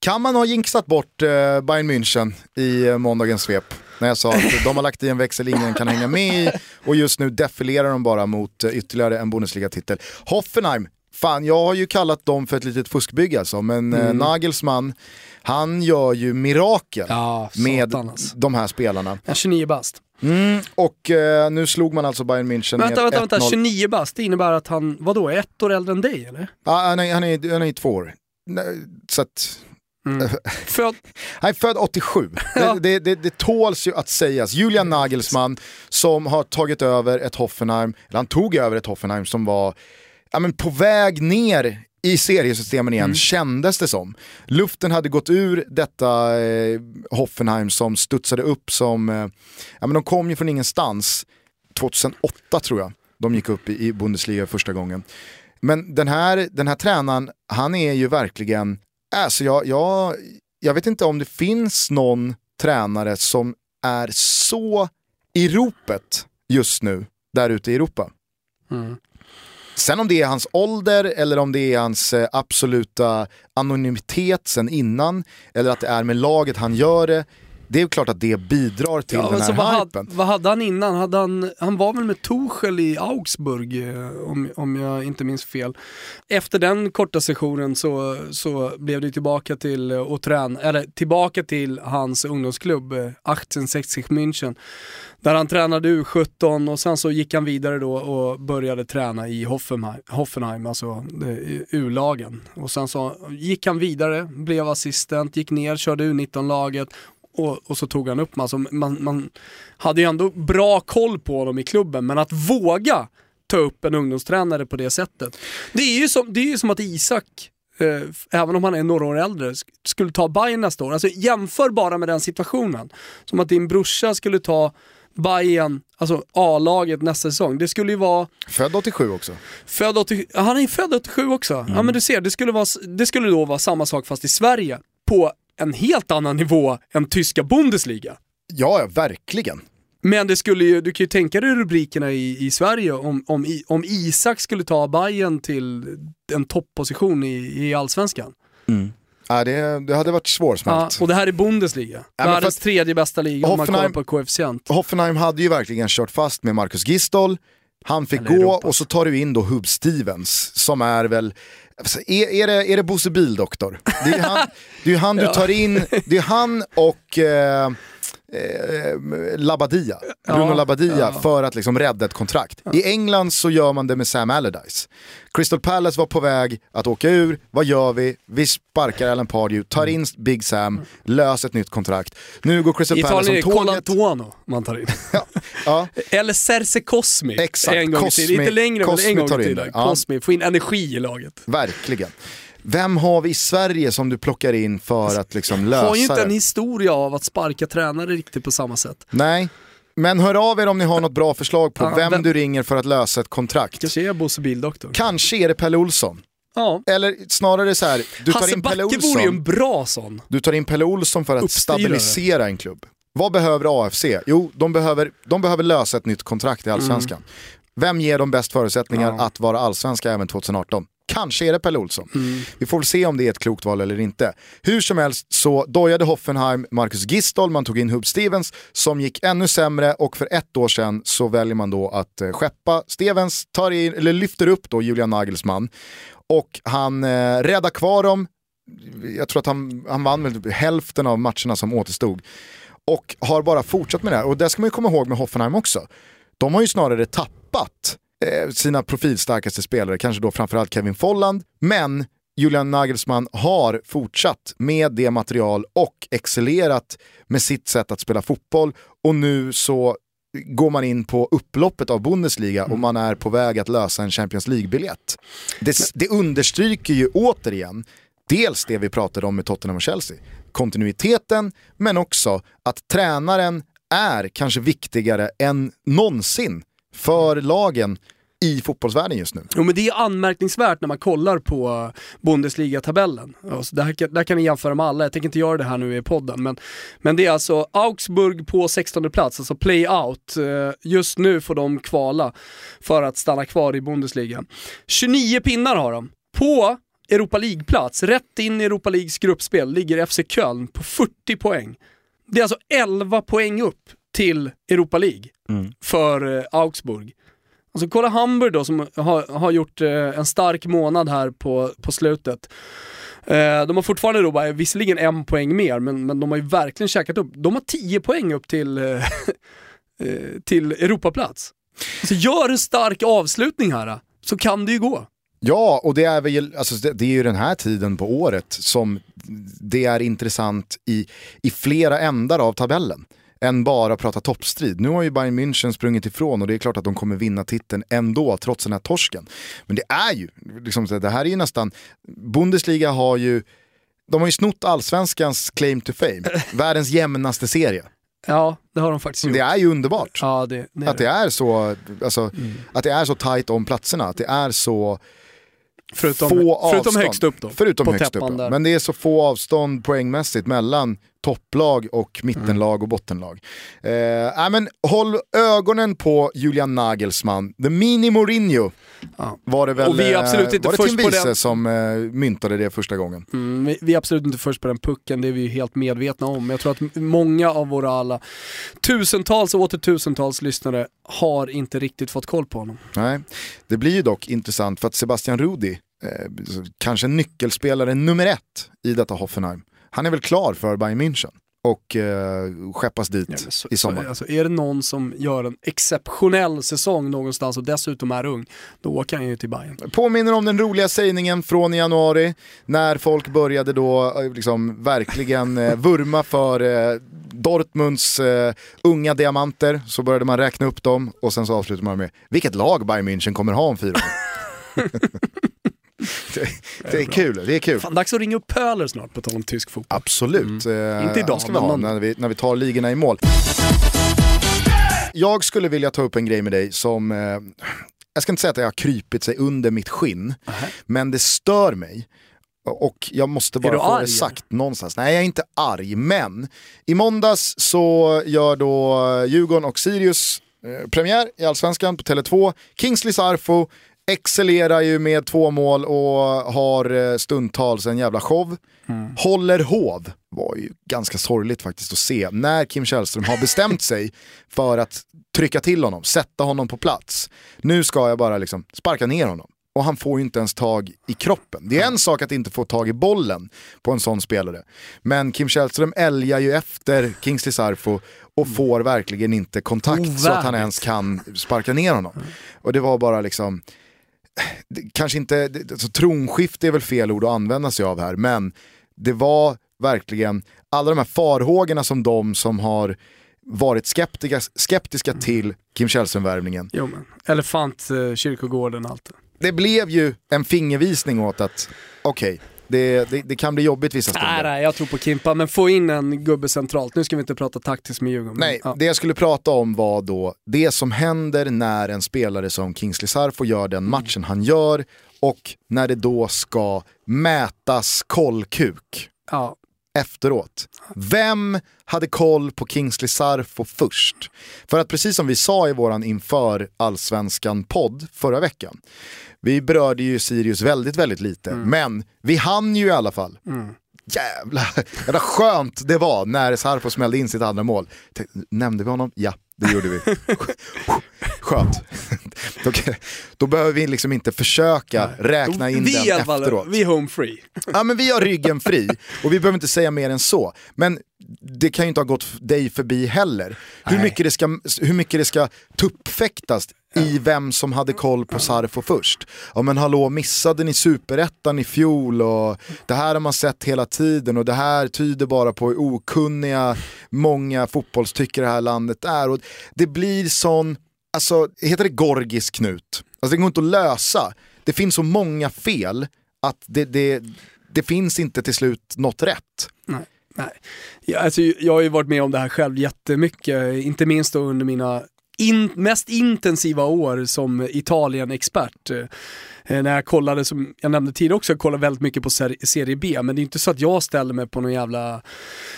Kan man ha jinxat bort eh, Bayern München i eh, måndagens svep? När jag sa att de har lagt i en växel ingen kan hänga med i och just nu defilerar de bara mot eh, ytterligare en Bundesliga-titel. Hoffenheim, fan jag har ju kallat dem för ett litet fuskbygge alltså, men eh, Nagelsmann, han gör ju mirakel Ja, med alltså. de här spelarna. Ja, 29 bast. Mm, och eh, nu slog man alltså Bayern München vänta, med vänta, vänta, 1-0. 29 bast, det innebär att han, vadå, är ett år äldre än dig eller? Ja, han, är, han, är, han är två år. Så att, Född, Han är född 87. Ja. Det, det, det, det tåls ju att sägas. Julian Nagelsmann som har tagit över ett Hoffenheim, eller han tog över ett Hoffenheim som var ja, men på väg ner i seriesystemen igen, kändes det som. Luften hade gått ur detta eh, Hoffenheim som studsade upp som, eh, ja men de kom ju från ingenstans 2008 tror jag. De gick upp i, i Bundesliga första gången. Men den här, den här tränaren, han är ju verkligen, alltså jag, jag, jag vet inte om det finns någon tränare som är så i ropet just nu, där ute i Europa. Mm. Sen om det är hans ålder eller om det är hans eh, absoluta anonymitet sen innan, eller att det är med laget han gör det, det är klart att det bidrar till Ja, den alltså, här vad, hypen. hade, vad hade han innan? Hade han, han var väl med Tuchel i Augsburg eh, om, om jag inte minns fel. Efter den korta sessionen så, så blev det tillbaka till, eh, och trän, eller, tillbaka till hans ungdomsklubb, eh, 1860 München. Där han tränade U17 och sen så gick han vidare då och började träna i Hoffenheim, Hoffenheim alltså eh, U-lagen. Och sen så gick han vidare, blev assistent, gick ner, körde U19-laget och, och så tog han upp alltså man, man hade ju ändå bra koll på honom i klubben, men att våga ta upp en ungdomstränare på det sättet. Det är ju som, det är ju som att Isak, eh, även om han är några år äldre, sk- skulle ta Bayern nästa år. Alltså jämför bara med den situationen. Som att din brorsa skulle ta Bayern, alltså A-laget nästa säsong. Det skulle ju vara Född 87 också. Född 80, ja, han är född 87 också. Ja men du ser, det skulle, vara, det skulle då vara samma sak fast i Sverige. På en helt annan nivå än tyska Bundesliga. Ja, ja, verkligen. Men det skulle ju, du kan ju tänka dig rubrikerna i, i Sverige om, om, om Isak skulle ta Bayern till en topposition i, i Allsvenskan. Ja, det, det hade varit Ja, svårsmält. och det här är Bundesliga. Ja, Världens tredje bästa liga om man kollar på koefficient. Hoffenheim hade ju verkligen kört fast med Marcus Gistol, han fick Eller gå Europas. och så tar du in då Hub Stevens som är väl, alltså, är, är, det, är det Bosse Bildoktor? Det är ju han, det är han du tar in, det är han och eh, eh, Labadia, Bruno Ja, Labadia ja. för att liksom rädda ett kontrakt. I England så gör man det med Sam Allardyce. Crystal Palace var på väg att åka ur, vad gör vi? Vi sparkar Alan Pardew, tar in Big Sam, löser ett nytt kontrakt. Nu går Crystal I Palace Italien är som det tåget. Colantuono man tar in. Ja, ja. Eller Serse Cosmi. Exakt, En gång Cosmi- till. Inte längre men Cosmi en gång tar in till. ja. Cosmi, få in energi i laget. Verkligen. Vem har vi i Sverige som du plockar in för att liksom lösa Har ju inte det? en historia av att sparka tränare riktigt på samma sätt. Nej, men hör av er om ni har något bra förslag på Ja, vem, vem- du ringer för att lösa ett kontrakt. Kanske är Bosse Bildoktor. Kanske är det Pelle Olsson. Ja. Eller snarare så här, du tar Hasse in Pelle Backe vore ju en Olsson, bra sån. du tar in Pelle Olsson för att Uppstyrare. stabilisera en klubb. Vad behöver AFC? Jo, de behöver, de behöver lösa ett nytt kontrakt i Allsvenskan. Vem ger dem bäst förutsättningar Mm. Ja. att vara allsvenska även 2018? Kanske är det Pelle Olsson. Mm. Vi får väl se om det är ett klokt val eller inte. Hur som helst så dojade Hoffenheim Marcus Gistol, man tog in Hub Stevens som gick ännu sämre och för ett år sedan så väljer man då att eh, skeppa Stevens, tar in, eller lyfter upp då Julian Nagelsmann och han eh, räddar kvar dem. Jag tror att han, han vann väl typ hälften av matcherna som återstod. Och har bara fortsatt med det här. Och det ska man ju komma ihåg med Hoffenheim också. De har ju snarare tappat sina profilstarkaste spelare, kanske då framförallt Kevin Folland. Men Julian Nagelsmann har fortsatt med det material och excellerat med sitt sätt att spela fotboll. Och nu så går man in på upploppet av Bundesliga och man är på väg att lösa en Champions League-biljett. Det, det understryker ju återigen dels det vi pratade om med Tottenham och Chelsea, kontinuiteten, men också att tränaren är kanske viktigare än någonsin för lagen i fotbollsvärlden just nu. Jo men det är anmärkningsvärt när man kollar på Bundesliga-tabellen. Alltså, det här, kan- där kan ni jämföra med alla, jag tänker inte göra det här nu i podden. Men, men det är alltså Augsburg på 16 plats, alltså playout. Eh, just nu får de kvala för att stanna kvar i Bundesliga. 29 pinnar har de. På Europa League-plats, rätt in i Europa Leagues gruppspel, ligger FC Köln på 40 poäng. Det är alltså 11 poäng upp till Europa League för eh, Augsburg. Alltså kolla Hamburg då som har, har gjort eh, en stark månad här på, på slutet. Eh, de har fortfarande då bara, visserligen en poäng mer, men, men de har ju verkligen käkat upp. De har 10 poäng upp till, eh, eh, till Europaplats. Alltså gör en stark avslutning här, så kan det ju gå. Ja, och det är, väl, alltså, det, det är ju den här tiden på året som det är intressant i, i flera ändar av tabellen. Än bara prata toppstrid. Nu har ju Bayern München sprungit ifrån och det är klart att de kommer vinna titeln ändå trots den här torsken. Men det är ju, liksom, det här är ju nästan, Bundesliga har ju, de har ju snott allsvenskans claim to fame. Världens jämnaste serie. Ja, det har de faktiskt gjort. Det är ju underbart. Ja, det, det är Att det är så, alltså, att det är så tight om platserna, att det är så Förutom, få förutom avstånd. högst upp då. Förutom på högst upp. där. Men det är så få avstånd poängmässigt mellan topplag och mittenlag och bottenlag. Eh, men håll ögonen på Julian Nagelsmann, the mini Mourinho. Ja. Var det väl Och vi är absolut inte var det först Tim på Wiese den. som eh, myntade det första gången? Mm, vi, vi är absolut inte först på den pucken, det är vi ju helt medvetna om. Jag tror att många av våra alla tusentals och åter tusentals lyssnare har inte riktigt fått koll på honom. Nej, det blir ju dock intressant för att Sebastian Rudi, eh, kanske nyckelspelare nummer ett i detta Hoffenheim, han är väl klar för Bayern München och eh, skeppas dit Ja, så, i sommar. Så, alltså, är det någon som gör en exceptionell säsong någonstans och dessutom är ung, då åker han ju till Bayern. Påminner om den roliga sägningen från januari när folk började då eh, liksom verkligen eh, vurma för eh, Dortmunds eh, unga diamanter. Så började man räkna upp dem och sen så avslutade man med vilket lag Bayern München kommer ha om fyra år. det, det är kul, det är kul. Fan, dags att ringa upp Pöler snart på tal om tysk fotboll. Absolut. Eh, Mm. Inte idag, ska vi ha när vi, när vi tar ligorna i mål. Jag skulle vilja ta upp en grej med dig som, eh, jag ska inte säga att det har krypit sig under mitt skinn, men det stör mig. Och jag måste bara få arg, det sagt någonstans. Nej, jag är inte arg, men i måndags så gör då Djurgården och Sirius eh, premiär i Allsvenskan på Tele2. Kingsley Sarfo excellerar ju med två mål och har eh, stundtals en jävla show. Håller hov var ju ganska sorgligt faktiskt att se när Kim Källström har bestämt sig för att trycka till honom, sätta honom på plats. Nu ska jag bara liksom sparka ner honom. Och han får ju inte ens tag i kroppen. Det är en sak att inte få tag i bollen på en sån spelare. Men Kim Källström älgar ju efter Kingsley Sarfo och får verkligen inte kontakt så att han ens kan sparka ner honom. Och det var bara liksom, kanske inte, alltså, tronskifte är väl fel ord att använda sig av här, men det var verkligen alla de här farhågorna som de som har varit skeptiska, skeptiska till Kim Källström-värvningen. Jo men, elefant, eh, kyrkogården, allt det. Det blev ju en fingervisning åt att, okej, Det, det, det kan bli jobbigt vissa Nej, stunder. nej, jag tror på Kimpa, men få in en gubbe centralt. Nu ska vi inte prata taktiskt med Djurgården. Nej, ja. det jag skulle prata om var då det som händer när en spelare som Kingsley Sarfo gör den matchen han gör och när det då ska mätas kollkuk ja. Efteråt. Vem hade koll på Kingsley Sarfo först? För att precis som vi sa i våran inför allsvenskan-podd förra veckan, vi berörde ju Sirius väldigt, väldigt lite, men vi hann ju i alla fall. Jävlar, jävla skönt det var när Sarfo smällde in sitt andra mål. Tänkte, Nämnde vi honom? Ja, det gjorde vi. Skönt. Då, då behöver vi liksom inte försöka räkna in vi den efteråt. vi är home free. Ja men vi har ryggen fri och vi behöver inte säga mer än så. Men det kan ju inte ha gått dig förbi heller. Hur mycket, det ska, hur mycket det ska tuppfäktas i vem som hade koll på Sarfo först. Ja men hallå, missade ni superettan i fjol och det här har man sett hela tiden och det här tyder bara på hur okunniga många fotbollstyckare i det här landet är. Och det blir sån, alltså heter det Gorgis knut? Alltså det går inte att lösa. Det finns så många fel att det, det, det finns inte till slut något rätt. Nej. Nej. Alltså, jag har ju varit med om det här själv jättemycket, inte minst under mina in, mest intensiva år som Italien-expert. Eh, när jag kollade, som jag nämnde tidigare också, jag kollade väldigt mycket på ser, Serie B, men det är inte så att jag ställer mig på någon jävla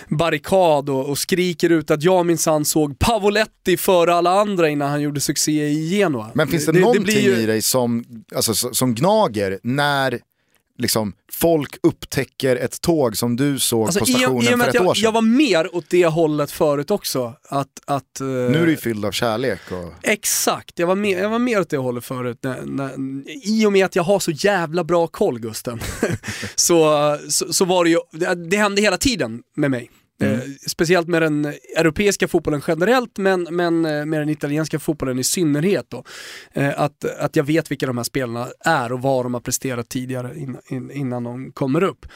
barrikad och, och skriker ut att jag minsann såg Pavoletti före alla andra innan han gjorde succé i Genoa. Men finns det, det någonting blir ju- i dig som, alltså, som gnager när liksom, folk upptäcker ett tåg som du såg Alltså, på i, stationen i med för ett år jag, sedan? jag var mer åt det hållet förut också. Att, att, eh, Nu är du ju fylld av kärlek. Och... Exakt, jag var, mer, jag var mer åt det hållet förut. När, när, I och med att jag har så jävla bra koll Gusten, så, så, så var det ju, det, det hände hela tiden med mig. Eh, speciellt med den europeiska fotbollen generellt, men, men eh, med den italienska fotbollen i synnerhet. Då. Eh, att, att jag vet vilka de här spelarna är och vad de har presterat tidigare in, in, innan de kommer upp.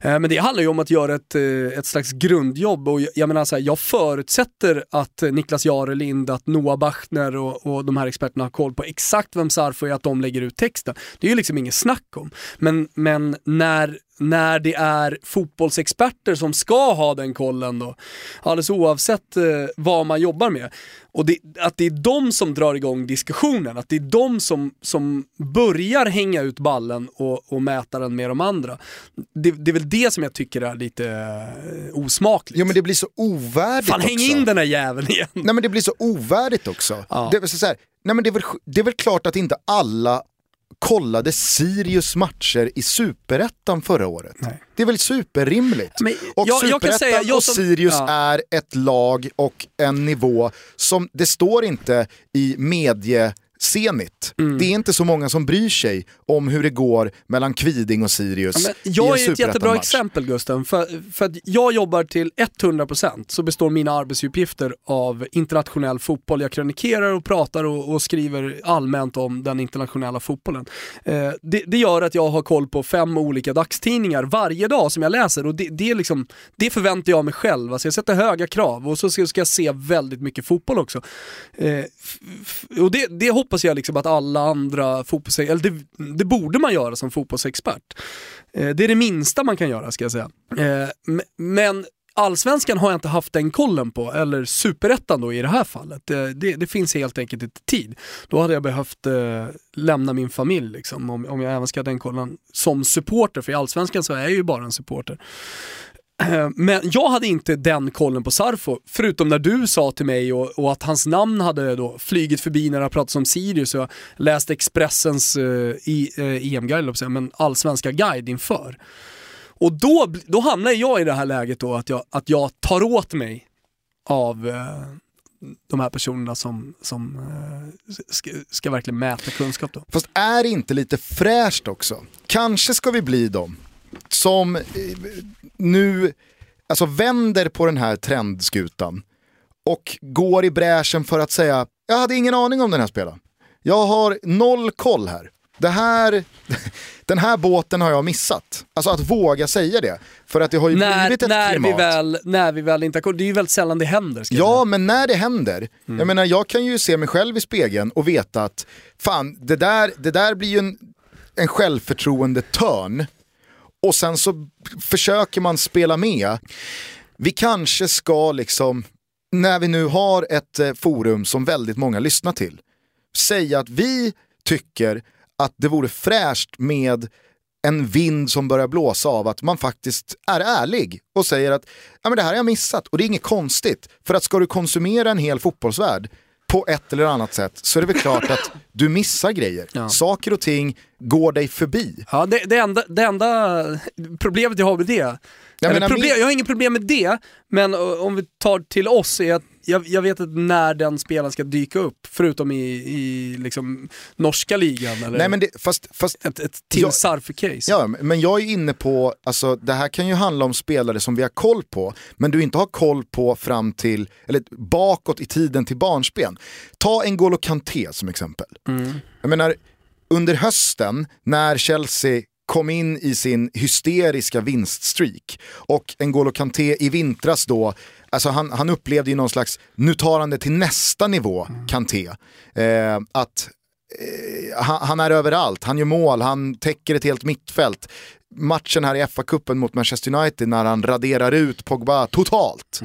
Eh, men det handlar ju om att göra ett, ett slags grundjobb och jag, jag menar så här, jag förutsätter att Niklas Jarelind, att Noah Bachner och, och de här experterna har koll på exakt vem Sarfo är, att de lägger ut texten. Det är ju liksom inget snack om. Men, men när när det är fotbollsexperter som ska ha den kollen då, alldeles oavsett eh, vad man jobbar med. Och det, att det är de som drar igång diskussionen, att det är de som, som börjar hänga ut ballen och, och mäta den med de andra. Det, det är väl det som jag tycker är lite eh, osmakligt. Jo men det blir så ovärdigt Fan också. häng in den här jäveln igen. Nej men det blir så ovärdigt också. Ja. Det, så här, nej, men det, är väl, det är väl klart att inte alla kollade Sirius matcher i superettan förra året. Nej. Det är väl superrimligt. Men och jag- superettan säga, jag och som- Sirius ja. är ett lag och en nivå som, det står inte i mediesenit. Mm. Det är inte så många som bryr sig om hur det går mellan Kviding och Sirius Ja, jag är ett jättebra superettanmatch. exempel Gusten, för, för att jag jobbar till 100% så består mina arbetsuppgifter av internationell fotboll. Jag krönikerar och pratar och, och skriver allmänt om den internationella fotbollen. Eh, det, det gör att jag har koll på fem olika dagstidningar varje dag som jag läser och det, det, är liksom, det förväntar jag mig själv. Alltså jag sätter höga krav och så ska, ska jag se väldigt mycket fotboll också. Eh, och det, det hoppas jag liksom att alla andra fotbolls... Eller det, det borde man göra som fotbollsexpert. Eh, det är det minsta man kan göra ska jag säga. Eh, men Allsvenskan har jag inte haft den kollen på, eller superettan då i det här fallet. Det, det, det finns helt enkelt inte tid. Då hade jag behövt eh, lämna min familj liksom, om, om jag även ska ha den kollen som supporter, för i Allsvenskan så är jag ju bara en supporter. Men jag hade inte den kollen på Sarfo, förutom när du sa till mig och, och att hans namn hade då flygit förbi när det pratades om Sirius och jag läste Expressens eh, eh, EM-guide, men allsvenska guide inför. Och då, då hamnar jag i det här läget då att jag, att jag tar åt mig av eh, de här personerna som, som eh, ska, ska verkligen mäta kunskap då. Fast är det inte lite fräscht också? Kanske ska vi bli dem som eh, nu alltså vänder på den här trendskutan och går i bräschen för att säga, jag hade ingen aning om den här spelaren. Jag har noll koll här. Det här, den här båten har jag missat. Alltså att våga säga det. För att det har ju När, blivit ett när, vi klimat. väl, när vi väl inte har koll, det är ju väldigt sällan det händer. Ja, men när det händer, Mm. jag menar jag kan ju se mig själv i spegeln och veta att fan, det där, det där blir ju en, en självförtroende törn och sen så försöker man spela med. Vi kanske ska liksom, när vi nu har ett eh, forum som väldigt många lyssnar till, säga att vi tycker att det vore fräscht med en vind som börjar blåsa av att man faktiskt är ärlig och säger att ja, men det här har jag missat och det är inget konstigt. För att ska du konsumera en hel fotbollsvärld på ett eller annat sätt så är det väl klart att du missar grejer. Ja. Saker och ting går dig förbi. Ja, det, det, enda, det enda problemet jag har med det, Jag menar, problem, jag har inget problem med det, men eh, om vi tar till oss är att jag, jag vet inte när den spelaren ska dyka upp, förutom i, i liksom norska ligan eller Nej men det, fast, fast ett, ett till Sarfe-case. Ja, men jag är inne på, alltså det här kan ju handla om spelare som vi har koll på, men du inte har koll på fram till, eller bakåt i tiden till barnsben. Ta N'Golo Kanté som exempel. Jag menar, under hösten när Chelsea kom in i sin hysteriska vinststreak och N'Golo Kanté i vintras då, alltså han, han upplevde ju någon slags, nu tar han det till nästa nivå, Kanté. Eh, att eh, han, han är överallt, han gör mål, han täcker ett helt mittfält. Matchen här i FA-cupen mot Manchester United när han raderar ut Pogba totalt.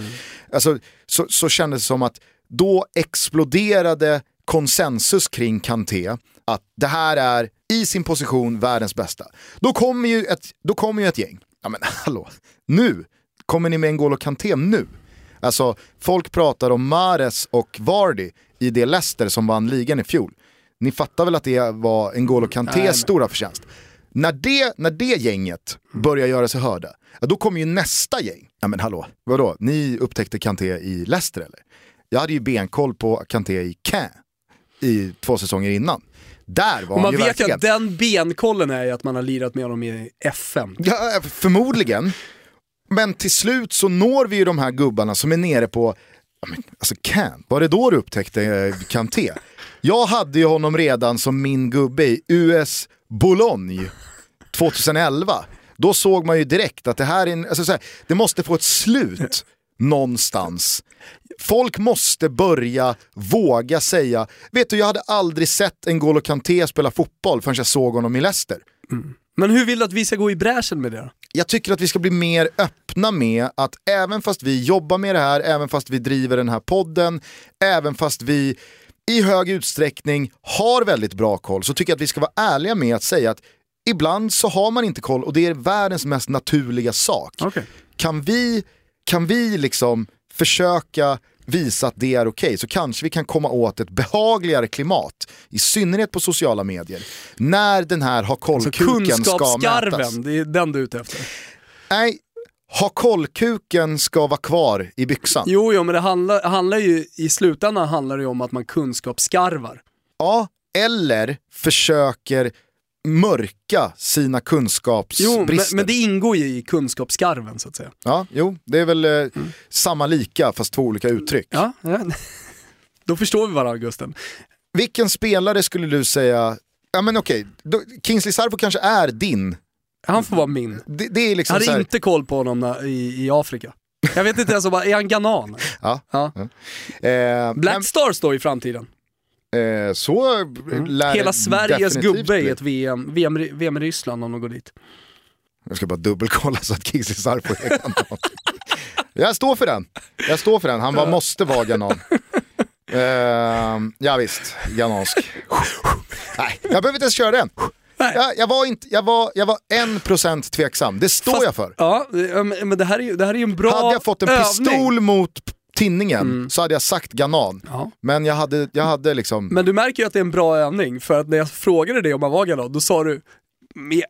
Alltså, så, så kändes det som att då exploderade konsensus kring Kanté att det här är i sin position världens bästa. Då kommer ju ett, då kommer ju ett gäng, ja men hallå, nu, kommer ni med N'Golo Kanté nu? Alltså folk pratar om Mares och Vardy i det Leicester som vann ligan i fjol. Ni fattar väl att det var N'Golo Kantés men- stora förtjänst. När det, när det gänget börjar göra sig hörda, ja, då kommer ju nästa gäng. Ja men hallå, vadå? Ni upptäckte Kanté i Leicester eller? Jag hade ju benkoll på Kanté i Caen i två säsonger innan. Där var Och man ju vet ju att den benkollen är ju att man har lirat med honom i FM. Ja, förmodligen. Men till slut så når vi ju de här gubbarna som är nere på, alltså Can, var det då du upptäckte eh, Kanté? Jag hade ju honom redan som min gubbe i US Boulogne 2011. Då såg man ju direkt att det här är en, alltså så här, det måste få ett slut någonstans. Folk måste börja våga säga, vet du jag hade aldrig sett en N'Golo Kanté spela fotboll förrän jag såg honom i Leicester. Men hur vill du att vi ska gå i bräschen med det då? jag tycker att vi ska bli mer öppna med att även fast vi jobbar med det här, även fast vi driver den här podden, även fast vi i hög utsträckning har väldigt bra koll, så tycker jag att vi ska vara ärliga med att säga att ibland så har man inte koll och det är världens mest naturliga sak. Okej. Kan vi, kan vi liksom försöka visa att det är okej så kanske vi kan komma åt ett behagligare klimat, i synnerhet på sociala medier, när den här ha Så koll-kuken ska mätas. det är den du är ute efter. Nej, ha koll-kuken ska vara kvar i byxan. Jo, jo men det handlar, handlar ju, i slutändan handlar det ju om att man kunskapsskarvar. Ja, eller försöker mörka sina Jo, kunskapsbrister. men, men det ingår ju i kunskapsskarven så att säga. Ja, jo, det är väl eh, samma lika fast två olika uttryck. Ja, ja. Då förstår vi varandra Gusten. Vilken spelare skulle du säga, ja men okej, då- Kingsley Sarpo kanske är din. Han får vara min. Det, det är Jag liksom hade så här, inte koll på honom när, i, i Afrika. Jag vet inte ens om, är han ghanan? ja. Ja. Eh, Black Stars då i framtiden. Eh, så lär Hela Sveriges gubbe i ett VM, VM, VM i Ryssland om de går dit. Jag ska bara dubbelkolla så att Kingsley Sarpo är. Jag står för den. Jag står för den. Han bara måste vara ganan. Uh, ja visst, ganansk. Nej, jag behöver inte ens köra den. Jag, jag, var inte, jag, var, jag var en procent tveksam, det står Fast- jag för. Ja, eh, men det här är ju, det här är en bra hade jag fått en övning. pistol mot tinningen så hade jag sagt ganan. Ja. Men jag hade, jag hade liksom... Men du märker ju att det är en bra övning, för att när jag frågade dig om han var ghanan, då sa du med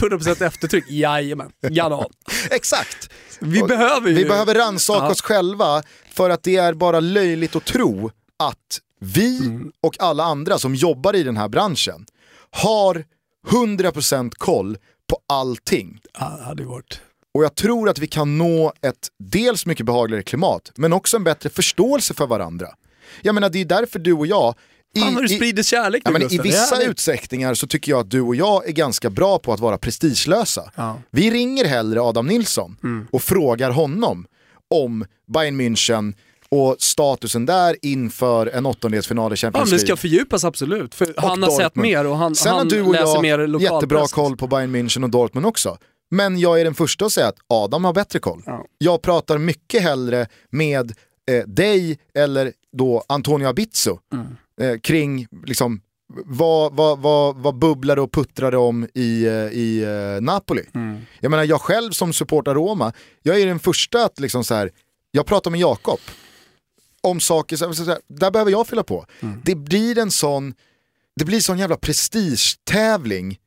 100% eftertryck, jajamän, ghanan. Exakt! Vi Och behöver ju... Vi behöver rannsaka oss själva för att det är bara löjligt att tro att vi Mm. och alla andra som jobbar i den här branschen har 100% koll på allting. Ja, det hade varit... Och jag tror att vi kan nå ett dels mycket behagligare klimat, men också en bättre förståelse för varandra. Jag menar det är därför du och jag i, Fan vad du sprider kärlek Ja, nu men I vissa härligt. utsträckningar så tycker jag att du och jag är ganska bra på att vara prestigelösa. Ja. Vi ringer hellre Adam Nilsson Mm. och frågar honom om Bayern München och statusen där inför en åttondelsfinal i Ja, Champions men det ska League. fördjupas absolut, för och han har sett Dortmund. mer och han, Sen han du och läser mer jag lokalpress. jättebra koll på Bayern München och Dortmund också. Men jag är den första att säga att Adam har bättre koll. Ja. Jag pratar mycket hellre med eh, dig eller då Antonio Abizzo eh, kring liksom, vad, vad, vad, vad bubblar och puttrar det om i, eh, i eh, Napoli. Jag menar jag själv som supportar Roma, jag är den första att liksom så här, jag pratar med Jakob om saker, så här, så här, där behöver jag fylla på. Det blir en sån, det blir sån jävla prestigetävling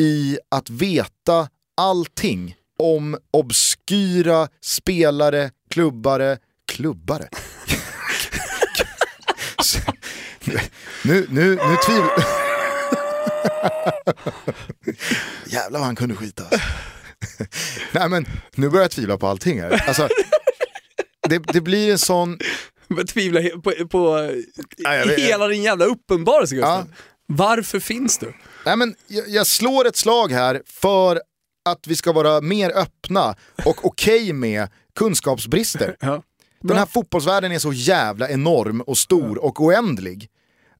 i att veta allting om obskyra spelare, klubbare, klubbare. nu, nu, nu tvivlar... Jävlar vad han kunde skita. Nej men, nu börjar jag tvivla på allting här. Alltså, det, det blir en sån... Men tvivla på, på vet- hela din jävla uppenbarelse Gustav. Ja. Varför finns du? Nej, men jag, jag slår ett slag här för att vi ska vara mer öppna och okej med kunskapsbrister. Ja. Den här fotbollsvärlden är så jävla enorm och stor och oändlig.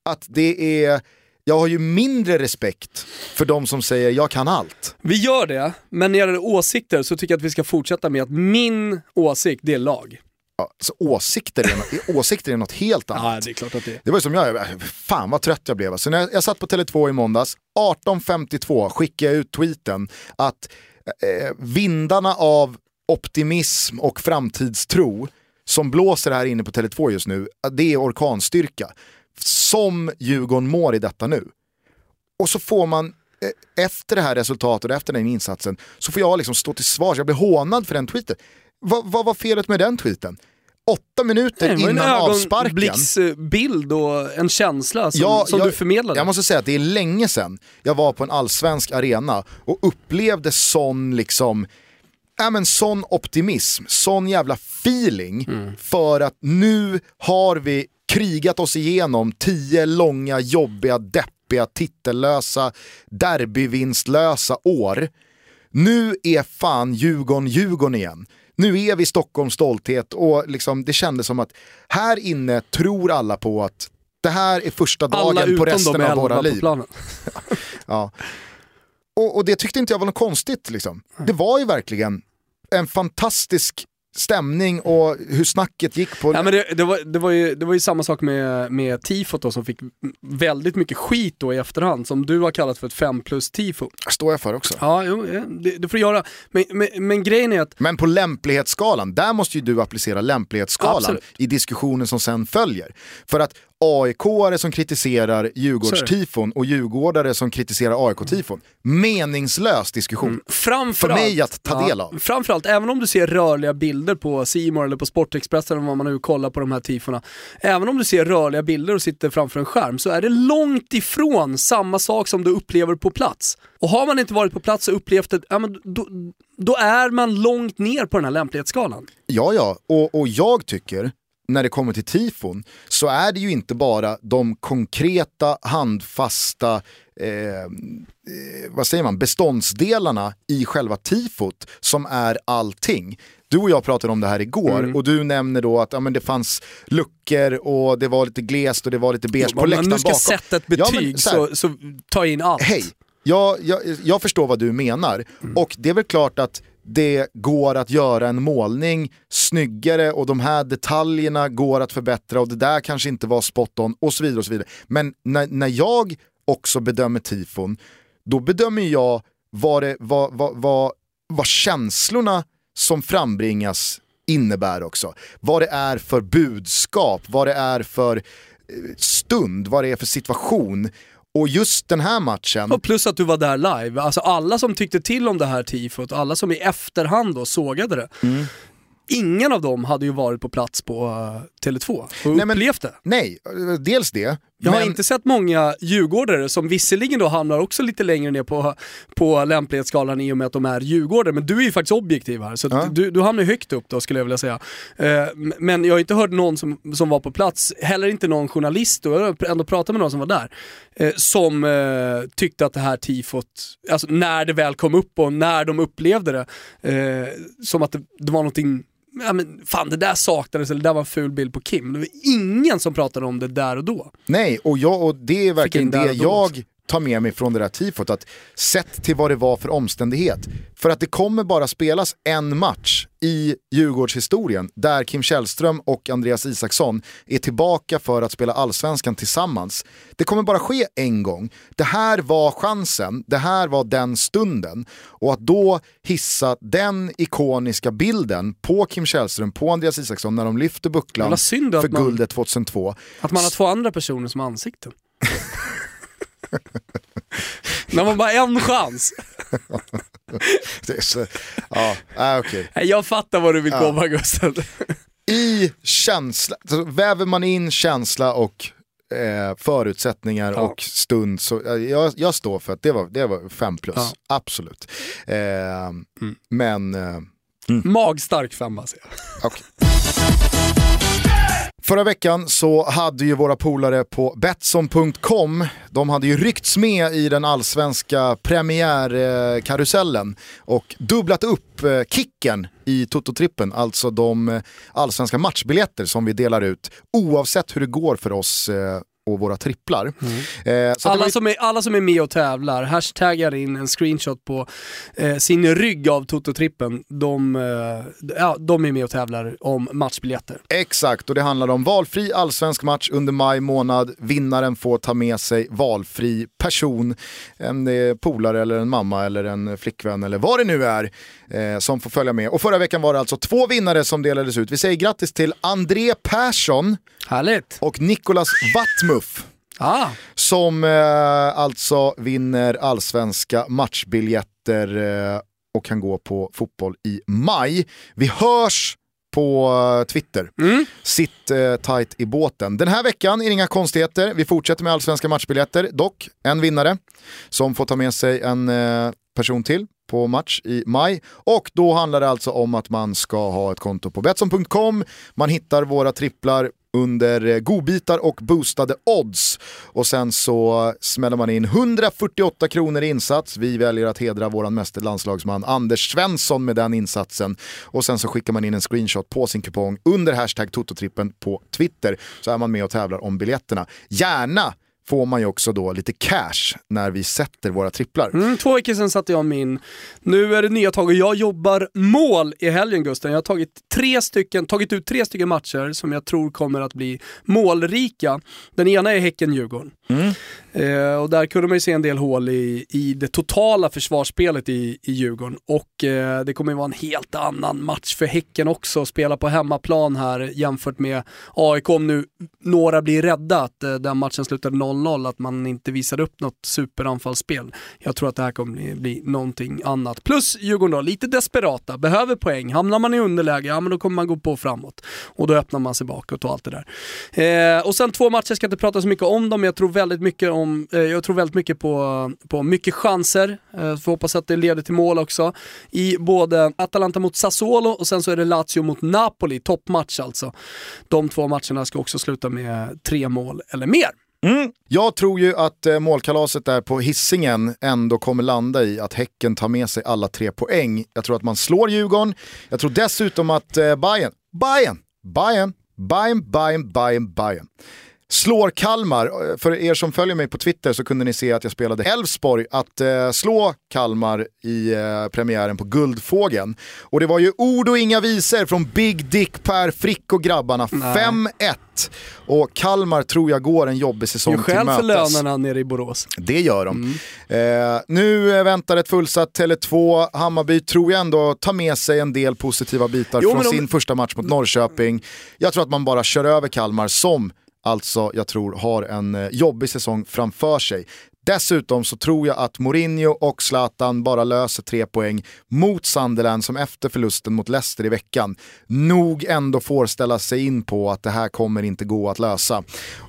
Att det är, jag har ju mindre respekt för de som säger jag kan allt. Vi gör det, men när det gäller åsikter så tycker jag att vi ska fortsätta med att min åsikt, det är lag. Ja, så åsikter, är något, åsikter är något helt annat. Ja, det är klart att det. Det var ju som jag, fan vad trött jag blev. Så när jag, jag satt på Tele2 i måndags, 18.52 skickade jag ut tweeten att eh, vindarna av optimism och framtidstro som blåser här inne på Tele2 just nu, det är orkanstyrka. Som Djurgården mår i detta nu. Och så får man, eh, efter det här resultatet och efter den insatsen, så får jag liksom stå till svars. Jag blir hånad för den tweeten. Vad, vad var felet med den tweeten? Åtta minuter Det var en innan avsparken. ögonblicksbild och en känsla som, Ja, som jag- du förmedlade. Jag måste säga att det är länge sedan jag var på en allsvensk arena och upplevde sån liksom Ja, men sån optimism, sån jävla feeling Mm. för att nu har vi krigat oss igenom tio långa, jobbiga, deppiga, titellösa, derbyvinstlösa år. Nu är fan Djurgården Djurgården igen. Nu är vi Stockholms stolthet och liksom, det kändes som att här inne tror alla på att det här är första dagen på resten av våra liv. Ja. Och, och det tyckte inte jag var något konstigt. Liksom. Det var ju verkligen en fantastisk stämning och hur snacket gick på... Ja, men det, det, var, det, var ju, det var ju samma sak med, med tifot då, som fick väldigt mycket skit då i efterhand, som du har kallat för ett 5 plus tifo. står jag för också. Ja, jo, det, det får du göra. Men, men, men grejen är att Men på lämplighetsskalan, där måste ju du applicera lämplighetsskalan Absolut. i diskussionen som sen följer. För att AIK-are som kritiserar Djurgårdstifon och Djurgårdare som kritiserar AIK-tifon, meningslös diskussion. Framförallt, För mig att ta del av. Framförallt, även om du ser rörliga bilder på More eller på Sportexpressen eller vad man nu kollar på de här tifona. Även om du ser rörliga bilder och sitter framför en skärm så är det långt ifrån samma sak som du upplever på plats. Och har man inte varit på plats och upplevt det, ja, men då, då är man långt ner på den här lämplighetsskalan. Ja, ja, och, och jag tycker när det kommer till tifon så är det ju inte bara de konkreta, handfasta, eh, eh, vad säger man, beståndsdelarna i själva tifot som är allting. Du och jag pratade om det här igår Mm. och du nämner då att ja, men det fanns luckor och det var lite glest och det var lite beige på Om läktaren man nu ska bakom. sätta ett Ja, betyg men så så, så ta in allt. Hej, jag, jag, jag förstår vad du menar. Och det är väl klart att det går att göra en målning snyggare och de här detaljerna går att förbättra och det där kanske inte var spot on och så vidare. Och så vidare. Men när, när jag också bedömer tifon, då bedömer jag vad, det, vad, vad, vad, vad känslorna som frambringas innebär också. Vad det är för budskap, vad det är för eh, stund, vad det är för situation. Och just den här matchen, Och plus att du var där live. Alltså alla som tyckte till om det här tifot, alla som i efterhand då sågade det. Mm. Ingen av dem hade ju varit på plats på uh, Tele2 och Nej, men- upplevt det. nej, dels det. Jag har men- inte sett många djurgårdare som visserligen då hamnar också lite längre ner på, på lämplighetsskalan i och med att de är djurgårdare, men du är ju faktiskt objektiv här, så Ja. du, du hamnar högt upp då skulle jag vilja säga. Eh, men jag har inte hört någon som, som var på plats, heller inte någon journalist, och jag har ändå pratat med någon som var där, eh, som eh, tyckte att det här tifot, alltså när det väl kom upp och när de upplevde det, som att det, det var någonting Ja, men fan det där saknades eller det där var en ful bild på Kim. Det var ingen som pratade om det där och då. Nej, och, jag, och det är verkligen det jag. Ta med mig från det där tifot. Att sett till vad det var för omständighet. För att det kommer bara spelas en match i Djurgårdshistorien där Kim Källström och Andreas Isaksson är tillbaka för att spela allsvenskan tillsammans. Det kommer bara ske en gång. Det här var chansen, det här var den stunden. Och att då hissa den ikoniska bilden på Kim Källström, på Andreas Isaksson när de lyfter bucklan för man, guldet 2002. Att man har två andra personer som ansikten. När man bara en chans. det är så, ja, ah, okay. Jag fattar vad du vill komma Gustav. I känsla, så väver man in känsla och eh, förutsättningar ja. och stund så jag, jag, står för att det var, det var fem plus, ja. absolut. Eh, mm. Men... Eh, mm. Magstark femma säger jag. Okay. Förra veckan så hade ju våra polare på Betsson.com, de hade ju ryckts med i den allsvenska premiärkarusellen och dubblat upp eh, kicken i Toto-trippen, alltså de eh, allsvenska matchbiljetter som vi delar ut oavsett hur det går för oss eh, och våra tripplar. Mm. Eh, alla, var... som är, alla som är med och tävlar, hashtaggar in en screenshot på eh, sin rygg av Toto-trippen, de, eh, ja, de är med och tävlar om matchbiljetter. Exakt, och det handlar om valfri allsvensk match under maj månad. Vinnaren får ta med sig valfri person, en eh, polare eller en mamma eller en flickvän eller vad det nu är eh, som får följa med. Och förra veckan var det alltså två vinnare som delades ut. Vi säger grattis till André Persson Härligt. och Nicolas Wattmuff. Ah. Som eh, alltså vinner allsvenska matchbiljetter eh, och kan gå på fotboll i maj. Vi hörs på eh, Twitter. Mm. Sitt eh, tight i båten. Den här veckan är det inga konstigheter. Vi fortsätter med allsvenska matchbiljetter. Dock en vinnare som får ta med sig en eh, person till på match i maj. Och då handlar det alltså om att man ska ha ett konto på Betsson.com. Man hittar våra tripplar under eh, godbitar och boostade odds. Och sen så smäller man in 148 kronor i insats. Vi väljer att hedra vår mäster landslagsman Anders Svensson med den insatsen. Och sen så skickar man in en screenshot på sin kupong under hashtag Tototrippen på Twitter. Så är man med och tävlar om biljetterna. Gärna får man ju också då lite cash när vi sätter våra tripplar. Mm, två veckor sedan satte jag min. Nu är det nya tag och jag jobbar mål i helgen Gusten. Jag har tagit, tre stycken, tagit ut tre stycken matcher som jag tror kommer att bli målrika. Den ena är Häcken-Djurgården. Mm. Eh, och där kunde man ju se en del hål i, i det totala försvarsspelet i, i Djurgården. Och eh, det kommer ju vara en helt annan match för Häcken också, att spela på hemmaplan här jämfört med AIK. Om nu några blir rädda att eh, den matchen slutade 0-0, att man inte visade upp något superanfallsspel. Jag tror att det här kommer bli, bli någonting annat. Plus Djurgården då, lite desperata, behöver poäng. Hamnar man i underläge, ja men då kommer man gå på framåt. Och då öppnar man sig bakåt och allt det där. Eh, och sen två matcher, jag ska inte prata så mycket om dem, men jag tror väldigt mycket om, eh, jag tror väldigt mycket på, på mycket chanser. Eh, får hoppas att det leder till mål också. I både Atalanta mot Sassuolo och sen så är det Lazio mot Napoli, toppmatch alltså. De två matcherna ska också sluta med tre mål eller mer. Mm. Jag tror ju att eh, målkalaset där på hissingen ändå kommer landa i att Häcken tar med sig alla tre poäng. Jag tror att man slår Djurgården. Jag tror dessutom att eh, Bayern, Bayern, Bayern, Bayern, Bayern, Bayern, Bayern slår Kalmar. För er som följer mig på Twitter så kunde ni se att jag spelade Elfsborg att eh, slå Kalmar i eh, premiären på Guldfågeln. Och det var ju ord och inga visor från Big Dick Per Frick och grabbarna. 5-1. Och Kalmar tror jag går en jobbig säsong till mötes. Gör själv för lönerna nere i Borås. Det gör de. Mm. Eh, nu väntar ett fullsatt Tele2. Hammarby tror jag ändå tar med sig en del positiva bitar jo, från de... sin första match mot Norrköping. Jag tror att man bara kör över Kalmar som alltså jag tror har en eh, jobbig säsong framför sig. Dessutom så tror jag att Mourinho och Zlatan bara löser tre poäng mot Sunderland som efter förlusten mot Leicester i veckan nog ändå får ställa sig in på att det här kommer inte gå att lösa.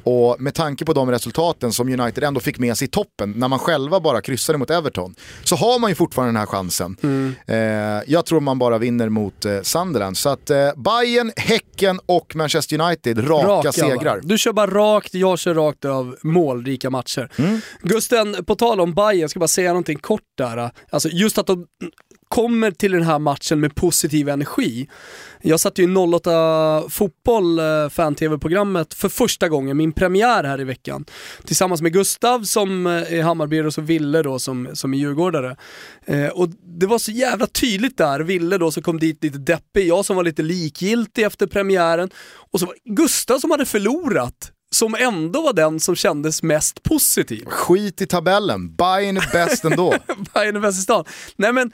Och med tanke på de resultaten som United ändå fick med sig i toppen när man själva bara kryssade mot Everton så har man ju fortfarande den här chansen. Mm. Eh, jag tror man bara vinner mot eh, Sunderland. Så att eh, Bayern, Häcken och Manchester United, raka, raka segrar. Du kör bara rakt, jag kör rakt av målrika matcher. Mm. Förresten, på tal om Bayern, jag ska bara säga någonting kort där. Alltså just att de kommer till den här matchen med positiv energi. Jag satt ju i 08 Fotboll, eh, fan-tv-programmet, för första gången, min premiär här i veckan. Tillsammans med Gustav som eh, är Hammarbyare och så Ville då som, som är djurgårdare. Eh, och det var så jävla tydligt där, Ville då som kom dit lite deppig, jag som var lite likgiltig efter premiären. Och så var Gustav som hade förlorat som ändå var den som kändes mest positiv. Skit i tabellen, Bayern är bäst ändå. Bayern är bäst i stan. Nej men,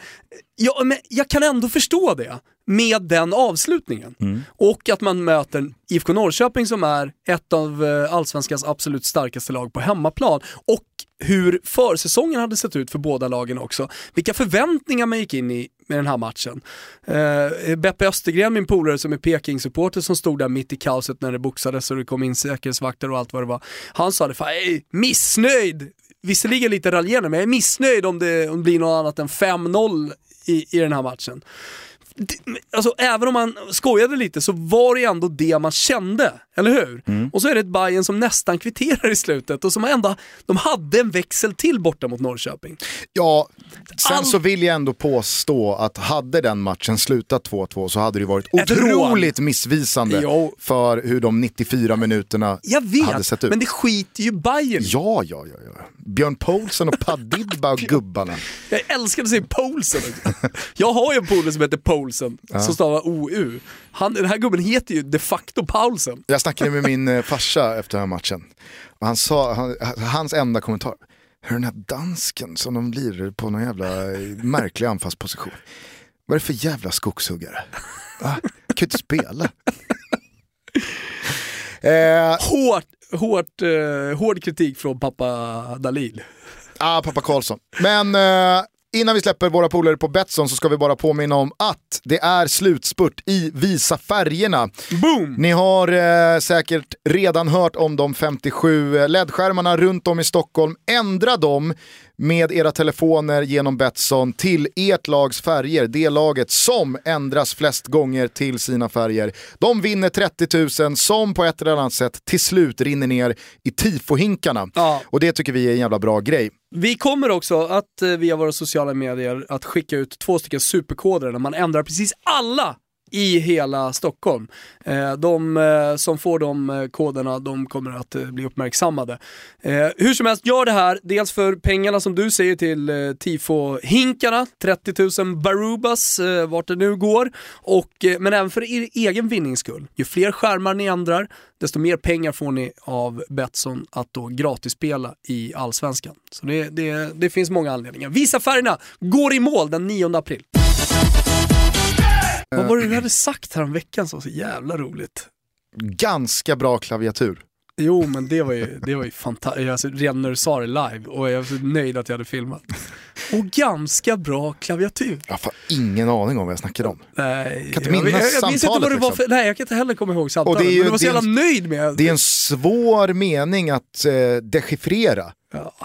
ja, men jag kan ändå förstå det med den avslutningen. Mm. Och att man möter IFK Norrköping som är ett av eh, allsvenskans absolut starkaste lag på hemmaplan. Och hur försäsongen hade sett ut för båda lagen också. Vilka förväntningar man gick in i med den här matchen. Eh, Beppe Östergren, min polare som är Peking-supporter som stod där mitt i kaoset när det boxades och det kom in säkerhetsvakter och allt vad det var. Han sa det, fan, jag är missnöjd visserligen lite raljerande, men jag är missnöjd om det, om det blir något annat än 5-0 i, i den här matchen alltså även om man skojade lite så var det ändå det man kände, eller hur? Mm. Och så är det ett Bayern som nästan kvitterar i slutet och som ändå, de hade en växel till borta mot Norrköping. Ja, sen All... så vill jag ändå påstå att hade den matchen slutat 2-2 så hade det varit otroligt missvisande jo. för hur de 94 minuterna hade sett ut. men det skiter ju Bayern Ja, ja, ja. ja. Björn Poulsen och Padidba och gubbarna. Jag älskar att säga Poulsen. Jag har ju en polare som heter Poulsen, ja. som stavar OU. Han, den här gubben heter ju de facto Paulsen. Jag snackade med min eh, farsa efter den här matchen. Och han sa, han, hans enda kommentar, hur den här dansken som de lirar på någon jävla eh, märklig anfallsposition. Vad är det för jävla skogshuggare? Ah, kan ju inte spela. eh, hårt, hårt, eh, hård kritik från pappa Dalil. Ja, ah, pappa Karlsson. Men eh, Innan vi släpper våra polare på Betsson så ska vi bara påminna om att det är slutspurt i Visa färgerna. Boom! Ni har eh, säkert redan hört om de 57 LED-skärmarna runt om i Stockholm. Ändra dem med era telefoner genom Betsson till ert lags färger. Det laget som ändras flest gånger till sina färger. De vinner 30 000 som på ett eller annat sätt till slut rinner ner i tifohinkarna. Ja. Och det tycker vi är en jävla bra grej. Vi kommer också att eh, via våra sociala medier att skicka ut två stycken superkoder när man ändrar precis alla i hela Stockholm. Eh, de eh, som får de eh, koderna, de kommer att bli uppmärksammade. Hur som helst, gör det här, dels för pengarna som du säger till tifo-hinkarna, 30 000 barubas, vart det nu går, och, men även för er egen vinnings skull. Ju fler skärmar ni ändrar, desto mer pengar får ni av Betsson att då gratisspela i Allsvenskan. Så det, det, det finns många anledningar. Visa färgerna går i mål den 9 april. Vad var det du hade sagt här om veckan som var så jävla roligt? Ganska bra klaviatur. Jo men det var ju, det var ju fantastiskt, alltså, redan när du sa det live och jag var så nöjd att jag hade filmat. Och ganska bra klaviatur. Jag har ingen aning om vad jag snackade om. Nej, kan inte minnas jag, jag, jag samtalet. Inte vad det var för, liksom. nej jag kan inte heller komma ihåg samtalet, och det är ju, men du var så jävla nöjd med det. är en svår mening att eh, dechiffrera.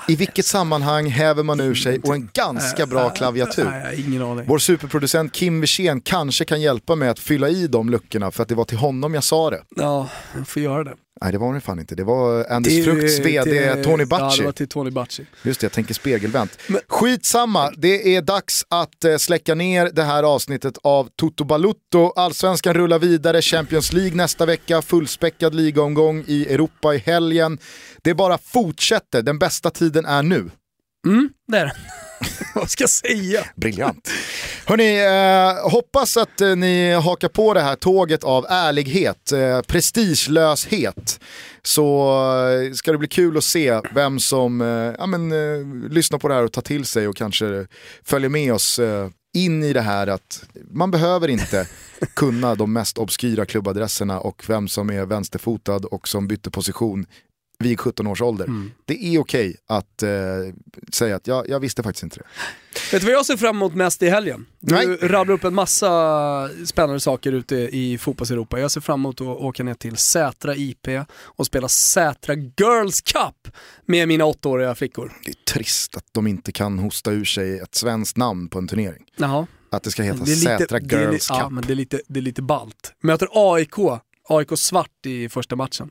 I vilket sammanhang häver man ur sig och en ganska bra klaviatur. Nej, ingen aning. Vår superproducent Kim Wirsén kanske kan hjälpa mig att fylla i de luckorna för att det var till honom jag sa det. Ja, jag får göra det. Nej det var det fan inte, det var Anders Frukts vd till, Tony Bacci. Ja det var till Tony Bacci. Just det, jag tänker spegelvänt. Men... Skitsamma, det är dags att eh, släcka ner det här avsnittet av Toto Balutto. Allsvenskan rullar vidare, Champions League nästa vecka, fullspäckad ligaomgång i Europa i helgen. Det bara fortsätter, den bästa tiden är nu. Mm, det är det. Vad ska jag säga? Briljant. Hörni, eh, hoppas att eh, ni hakar på det här tåget av ärlighet, eh, prestigelöshet. Så eh, ska det bli kul att se vem som eh, ja, men, eh, lyssnar på det här och tar till sig och kanske följer med oss in i det här att man behöver inte kunna de mest obskyra klubbadresserna och vem som är vänsterfotad och som bytte position vid 17 års ålder. Mm. Det är okej att eh, säga att jag, jag visste faktiskt inte det. Vet du vad jag ser fram emot mest i helgen? Du Nej. rabblar upp en massa spännande saker ute i fotbolls-Europa. Jag ser fram emot att åka ner till Sätra IP och spela Sätra Girls Cup med mina åttaåriga flickor. Det är trist att de inte kan hosta ur sig ett svenskt namn på en turnering. Jaha. Att det ska heta det Sätra Girls det är, Cup. Ja, men det är lite, det är lite balt. Möter AIK AIK svart i första matchen.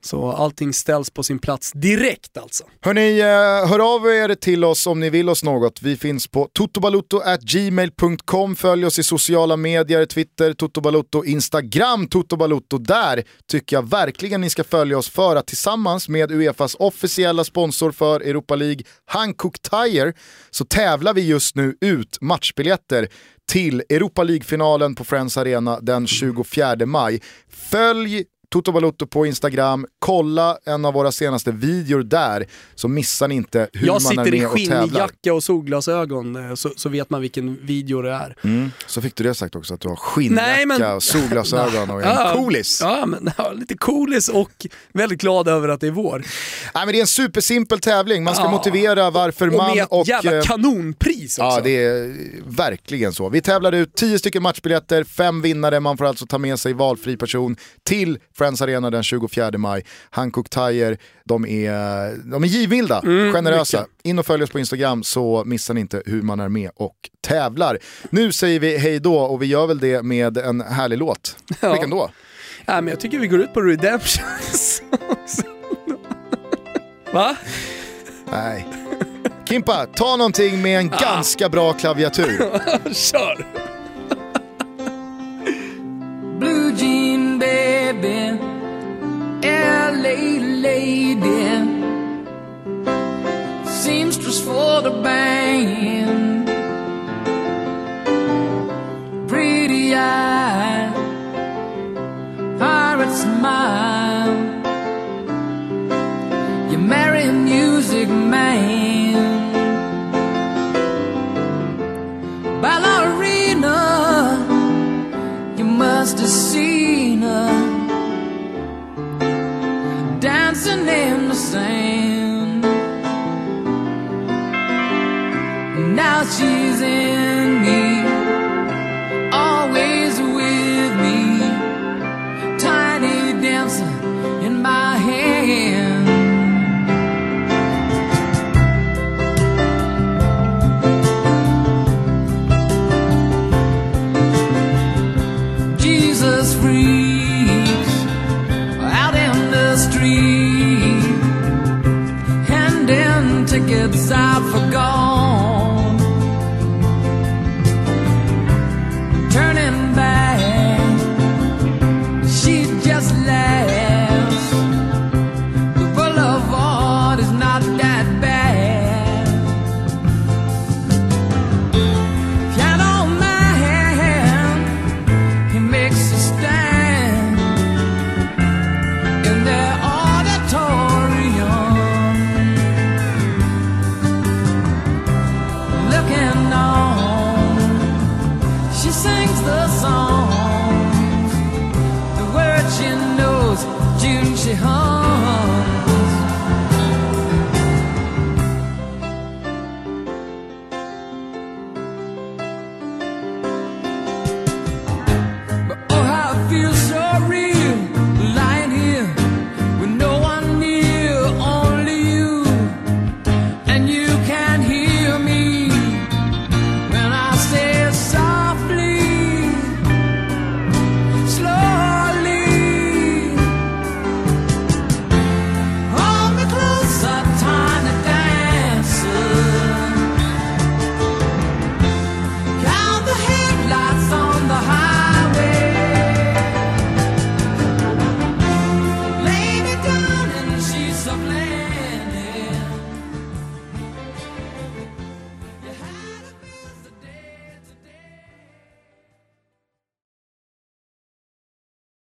Så allting ställs på sin plats direkt alltså. Hörni, eh, hör av er till oss om ni vill oss något. Vi finns på totobalutto.gmail.com. Följ oss i sociala medier, Twitter, totobalutto, Instagram, totobalutto. Där tycker jag verkligen ni ska följa oss för att tillsammans med Uefas officiella sponsor för Europa League, Hankook Tire, så tävlar vi just nu ut matchbiljetter till Europa League-finalen på Friends Arena den 24 maj. Följ Toto Balotto på Instagram, kolla en av våra senaste videor där så missar ni inte hur Jag man är sitter i med och tävlar. skinnjacka och solglasögon eh, så, så vet man vilken video det är. Mm. Så fick du det sagt också, att du har skinnjacka, Nej, men- och solglasögon och är en coolis. Ja, men, ja, lite coolis och väldigt glad över att det är vår. Nej, men det är en supersimpel tävling, man ska Ja. motivera varför Och man med ett och... jävla eh, kanonpris också. Ja, det är verkligen så. Vi tävlar ut 10 stycken matchbiljetter, fem vinnare, man får alltså ta med sig valfri person till Friends Arena den 24 maj. Hankook Tire, de är, de är givmilda, Mm, generösa. mycket. In och följ oss på Instagram så missar ni inte hur man är med och tävlar. Nu säger vi hej då och vi gör väl det med en härlig låt. Ja. Vilken då? Ja, men jag tycker vi går ut på Redemptions. Va? Nej. Kimpa, ta någonting med en ganska bra klaviatur. Kör! Blue jean baby, LA lady, seamstress for the band, pretty eye, pirate smile. Dancing in the sand. Now she's in